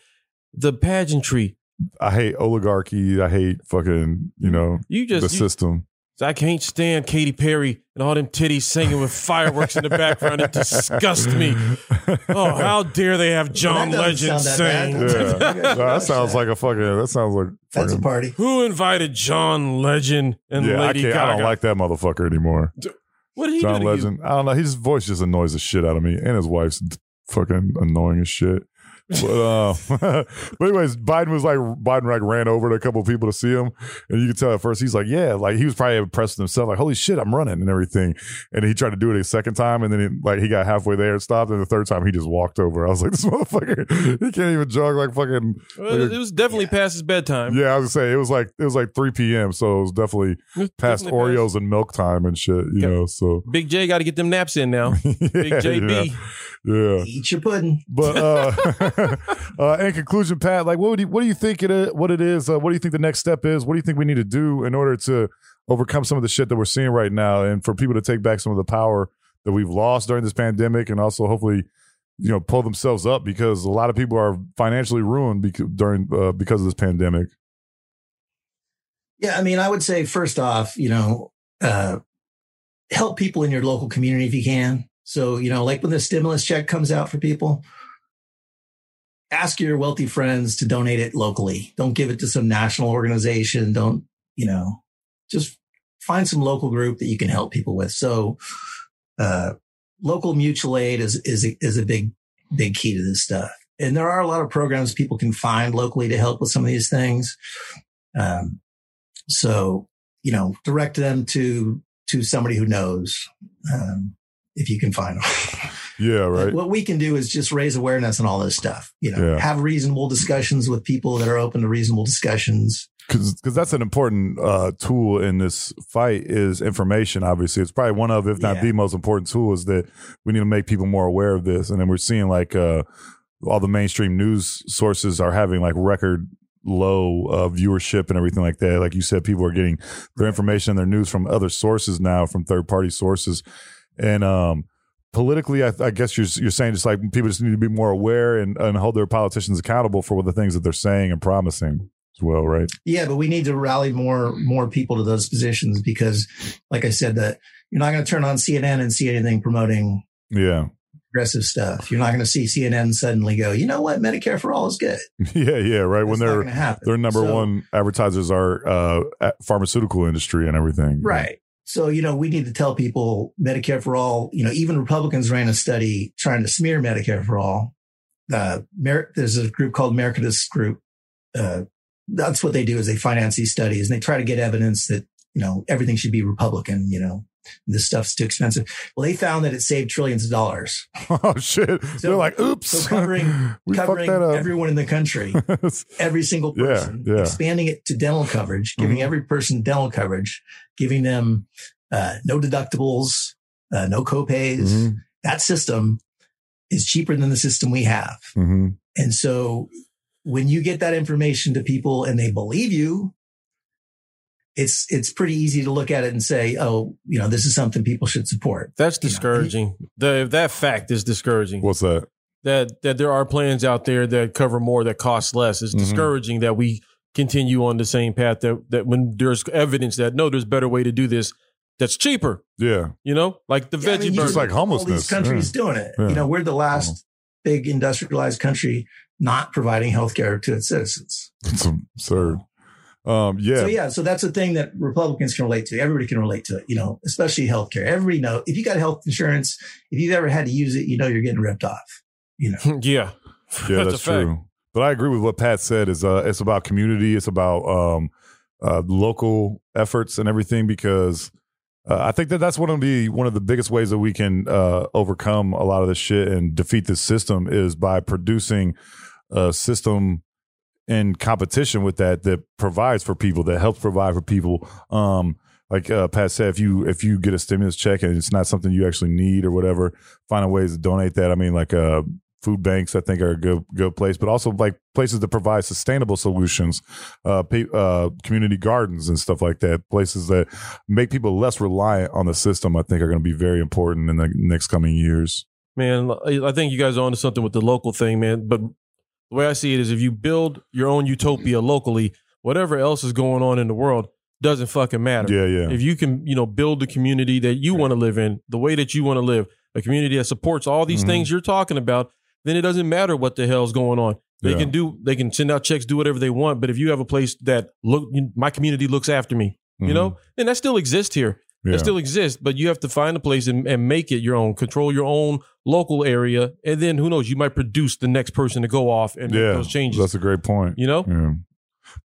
the pageantry. I hate oligarchy. I hate fucking you know You the just you- system. I can't stand Katy Perry and all them titties singing with fireworks in the background. It disgusts me. Oh, how dare they have John Well, that Legend sound that sing? bad. Yeah, No, that sounds like a fucking. That sounds like That's a fucking. party. Who invited John Legend and yeah, I Lady can't. Gaga? I don't like that motherfucker anymore. what did he John do to Legend. I don't know. His voice just annoys the shit out of me, and his wife's fucking annoying as shit. But, uh, but anyways, Biden was like Biden like ran over to a couple of people to see him, and you could tell at first he's like, yeah, like he was probably impressed with himself, like holy shit, I'm running and everything. And he tried to do it a second time, and then he, like he got halfway there and stopped, and the third time he just walked over. I was like, this motherfucker, he can't even jog like fucking. you? Well, it was definitely past his bedtime. Yeah, I was gonna say it was like it was like 3 p.m. So it was definitely It was past definitely Oreos and milk time and shit, you Yep. know. So Big J got to get them naps in now. Big yeah, JB. yeah. Eat your pudding. But uh, uh, in conclusion, Pat, like what would you, what do you think it is, what it is? Uh, what do you think the next step is? What do you think we need to do in order to overcome some of the shit that we're seeing right now, and for people to take back some of the power that we've lost during this pandemic, and also hopefully, you know, pull themselves up because a lot of people are financially ruined because, during uh, because of this pandemic. Yeah, I mean, I would say first off, you know, uh, help people in your local community if you can. So, you know, like when the stimulus check comes out for people, ask your wealthy friends to donate it locally. Don't give it to some national organization. Don't, you know, just find some local group that you can help people with. So, uh, local mutual aid is, is, is a big, big key to this stuff. And there are a lot of programs people can find locally to help with some of these things. Um, so, you know, direct them to, to somebody who knows, um, if you can find them. Yeah, right. What we can do is just raise awareness and all this stuff, you know, Yeah. have reasonable discussions with people that are open to reasonable discussions. because that's an important uh, tool in this fight is information. Obviously, it's probably one of, if not Yeah. the most important tool, is that we need to make people more aware of this. And then we're seeing like uh, all the mainstream news sources are having like record low uh, viewership and everything like that. Like you said, people are getting their information and their news from other sources now, from third party sources, and um. politically, I, I guess you're you're saying just like people just need to be more aware and, and hold their politicians accountable for what the things that they're saying and promising as well, right? Yeah, but we need to rally more more people to those positions because, like I said, that you're not going to turn on CNN and see anything promoting Yeah, progressive stuff. You're not going to see CNN suddenly go, you know what, Medicare for all is good. yeah, yeah. Right when That's not they're their number So- one advertisers are uh, pharmaceutical industry and everything. Right. So, you know, we need to tell people Medicare for all, you know, even Republicans ran a study trying to smear Medicare for all. Uh, Mer- there's a group called a Mercatus Group. Uh, that's what they do is they finance these studies and they try to get evidence that, you know, everything should be Republican, you know, this stuff's too expensive. Well, they found that it saved trillions of dollars. oh shit! So- they're like, oops, So covering, covering everyone in the country, every single person, yeah. expanding it to dental coverage, giving Mhm. every person dental coverage, giving them uh, no deductibles, uh, no copays. Mhm, That system is cheaper than the system we have. mhm. And so when you get that information to people and they believe you, it's it's pretty easy to look at it and say, oh, you know, this is something people should support. That's You know, discouraging. the that fact is discouraging. What's that? that that there are plans out there that cover more that cost less. It's Mhm. discouraging that we continue on the same path that that when there's evidence that no, there's a better way to do this that's cheaper. Yeah, You know, like the Yeah, I veggie mean, burger. Just like all these countries doing it. Yeah. You know, we're the last big industrialized country not providing healthcare to its citizens. it's absurd. Um, yeah, So yeah, so that's a thing that Republicans can relate to. Everybody can relate to it, you know, especially healthcare. Everybody know if you got health insurance, if you've ever had to use it, you know you're getting ripped off. You know, yeah, yeah, that's, a fact. true. But I agree with what Pat said. Is uh, it's about community. It's about um, uh, local efforts and everything because uh, I think that that's one of the one of the biggest ways that we can uh, overcome a lot of this shit and defeat this system is by producing a system in competition with that that provides for people that helps provide for people. Um, like uh, Pat said, if you if you get a stimulus check and it's not something you actually need or whatever, finding ways to donate that. I mean, like uh, food banks, I think are a good good place, but also like places that provide sustainable solutions, uh, pe- uh, community gardens and stuff like that. Places that make people less reliant on the system, I think, are going to be very important in the next coming years. man. I think you guys are onto something with the local thing, man. But the way I see it is, if you build your own utopia locally, whatever else is going on in the world doesn't fucking matter. Yeah, yeah, if you can you know build the community that you want to live in the way that you want to live a community that supports all these Mhm. things you're talking about then it doesn't matter what the hell's going on they Yeah. can do they can send out checks do whatever they want but if you have a place that look my community looks after me you know and that still exists here Mm-hmm. Yeah. that still exists but you have to find a place and, and make it your own control your own local area and then who knows you might produce the next person to go off and make yeah, those changes That's a great point. you know Yeah.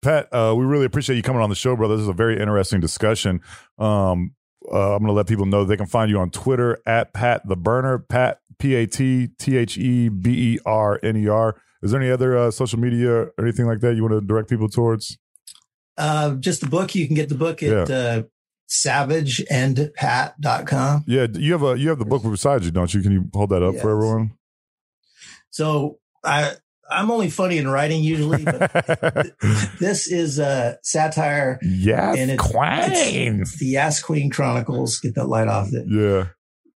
Pat, uh, we really appreciate you coming on the show, brother. This is a very interesting discussion. Um, uh, I'm going to let people know they can find you on Twitter at Pat the Berner, Pat P A T T H E B E R N E R. Is there any other uh, social media or anything like that you want to direct people towards? uh, just the book. You can get the book at uh, savageandpat.com. Yeah, you have a you have the book beside you, don't you? Can you hold that up Yes. for everyone? So I I'm only funny in writing usually, but this is a satire. yes, And it's- Queen. It's the Yass Qween Chronicles. Get that light off it. Yeah,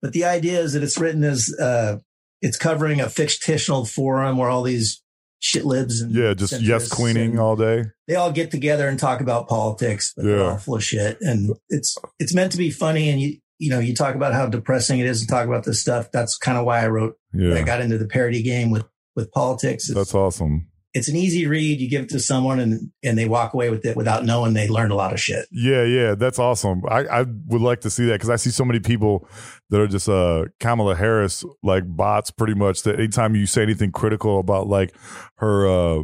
But the idea is that it's written as uh, it's covering a fictional forum where all these shit libs and yeah, just yes, queening all day. they all get together and talk about politics, but they're Yeah. all full of shit. And it's it's meant to be funny. And you you know you talk about how depressing it is and talk about this stuff. That's kind of why I wrote. Yeah. I got into the parody game with with politics. It's, that's awesome. It's an easy read. You give it to someone and and they walk away with it without knowing they learned a lot of shit. Yeah, yeah, that's awesome. I, I would like to see that because I see so many people that are just uh Kamala Harris like bots pretty much that anytime you say anything critical about like her uh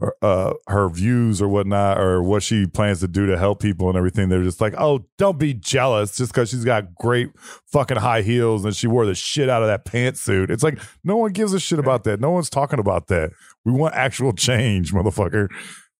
her, uh her views or whatnot or what she plans to do to help people and everything, they're just like, oh, don't be jealous just because she's got great fucking high heels and she wore the shit out of that pantsuit. It's like no one gives a shit about that. No one's talking about that. We want actual change, motherfucker.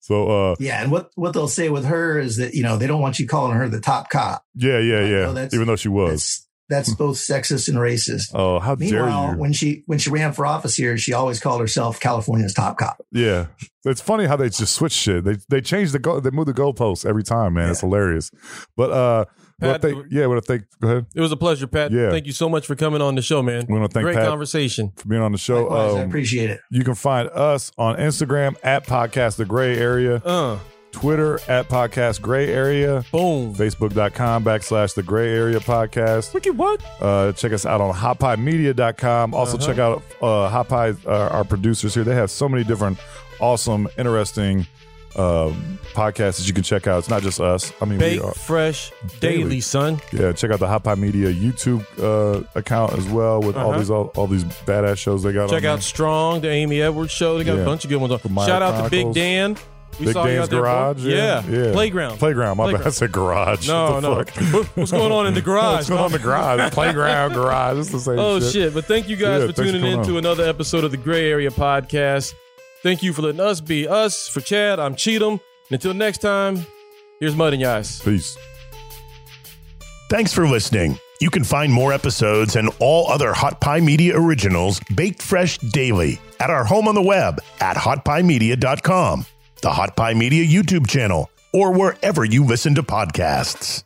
So uh Yeah, and what what they'll say with her is that you know they don't want you calling her the top cop. yeah, yeah, yeah. Even though she was. That's That's both sexist and racist. Oh, how dare Meanwhile, you? when she when she ran for office here, she always called herself California's top cop. Yeah, it's funny how they just switch shit. They they change the goal. They move the goalposts every time, man. It's hilarious. But uh, Pat, what they yeah, what I think. Go ahead. It was a pleasure, Pat. Yeah. Thank you so much for coming on the show, man. We want to thank Great Pat conversation. for being on the show. Likewise, I Um, appreciate it. you can find us on Instagram at Podcast The Gray Area, Uh, Twitter at Podcast Gray Area, boom. Facebook.com backslash The Gray Area Podcast. Look what? Uh, check us out on hotpiemedia.com. Also, Uh-huh. check out uh, Hot Pie, uh, our producers here. They have so many different awesome, interesting um, podcasts that you can check out. It's not just us. I mean, we are, fresh daily, Daily. son. yeah, check out the Hot Pie Media YouTube uh, account as well with all Uh-huh. these all, all these badass shows they got. Check out Strong, the Amy Edwards show. They got Yeah. a bunch of good ones. Shout out to Big Dan. We Big saw you Dan's out there. bro. Garage. Yeah, yeah. Playground. Playground. My Playground. bad. I said garage. No, What the no. fuck? What- What's going on in the garage? What's going on in the garage? Playground, garage. It's the same Oh shit. shit! But thank you guys Yeah, for thanks for tuning coming in to on. another episode of the Gray Area Podcast. Thank you for letting us be us. For Chad, I'm Cheatham. And until next time, here's Mud in your eyes. Peace. Thanks for listening. You can find more episodes and all other Hot Pie Media originals baked fresh daily at our home on the web at hotpiemedia.com, the Hot Pie Media YouTube channel, or wherever you listen to podcasts.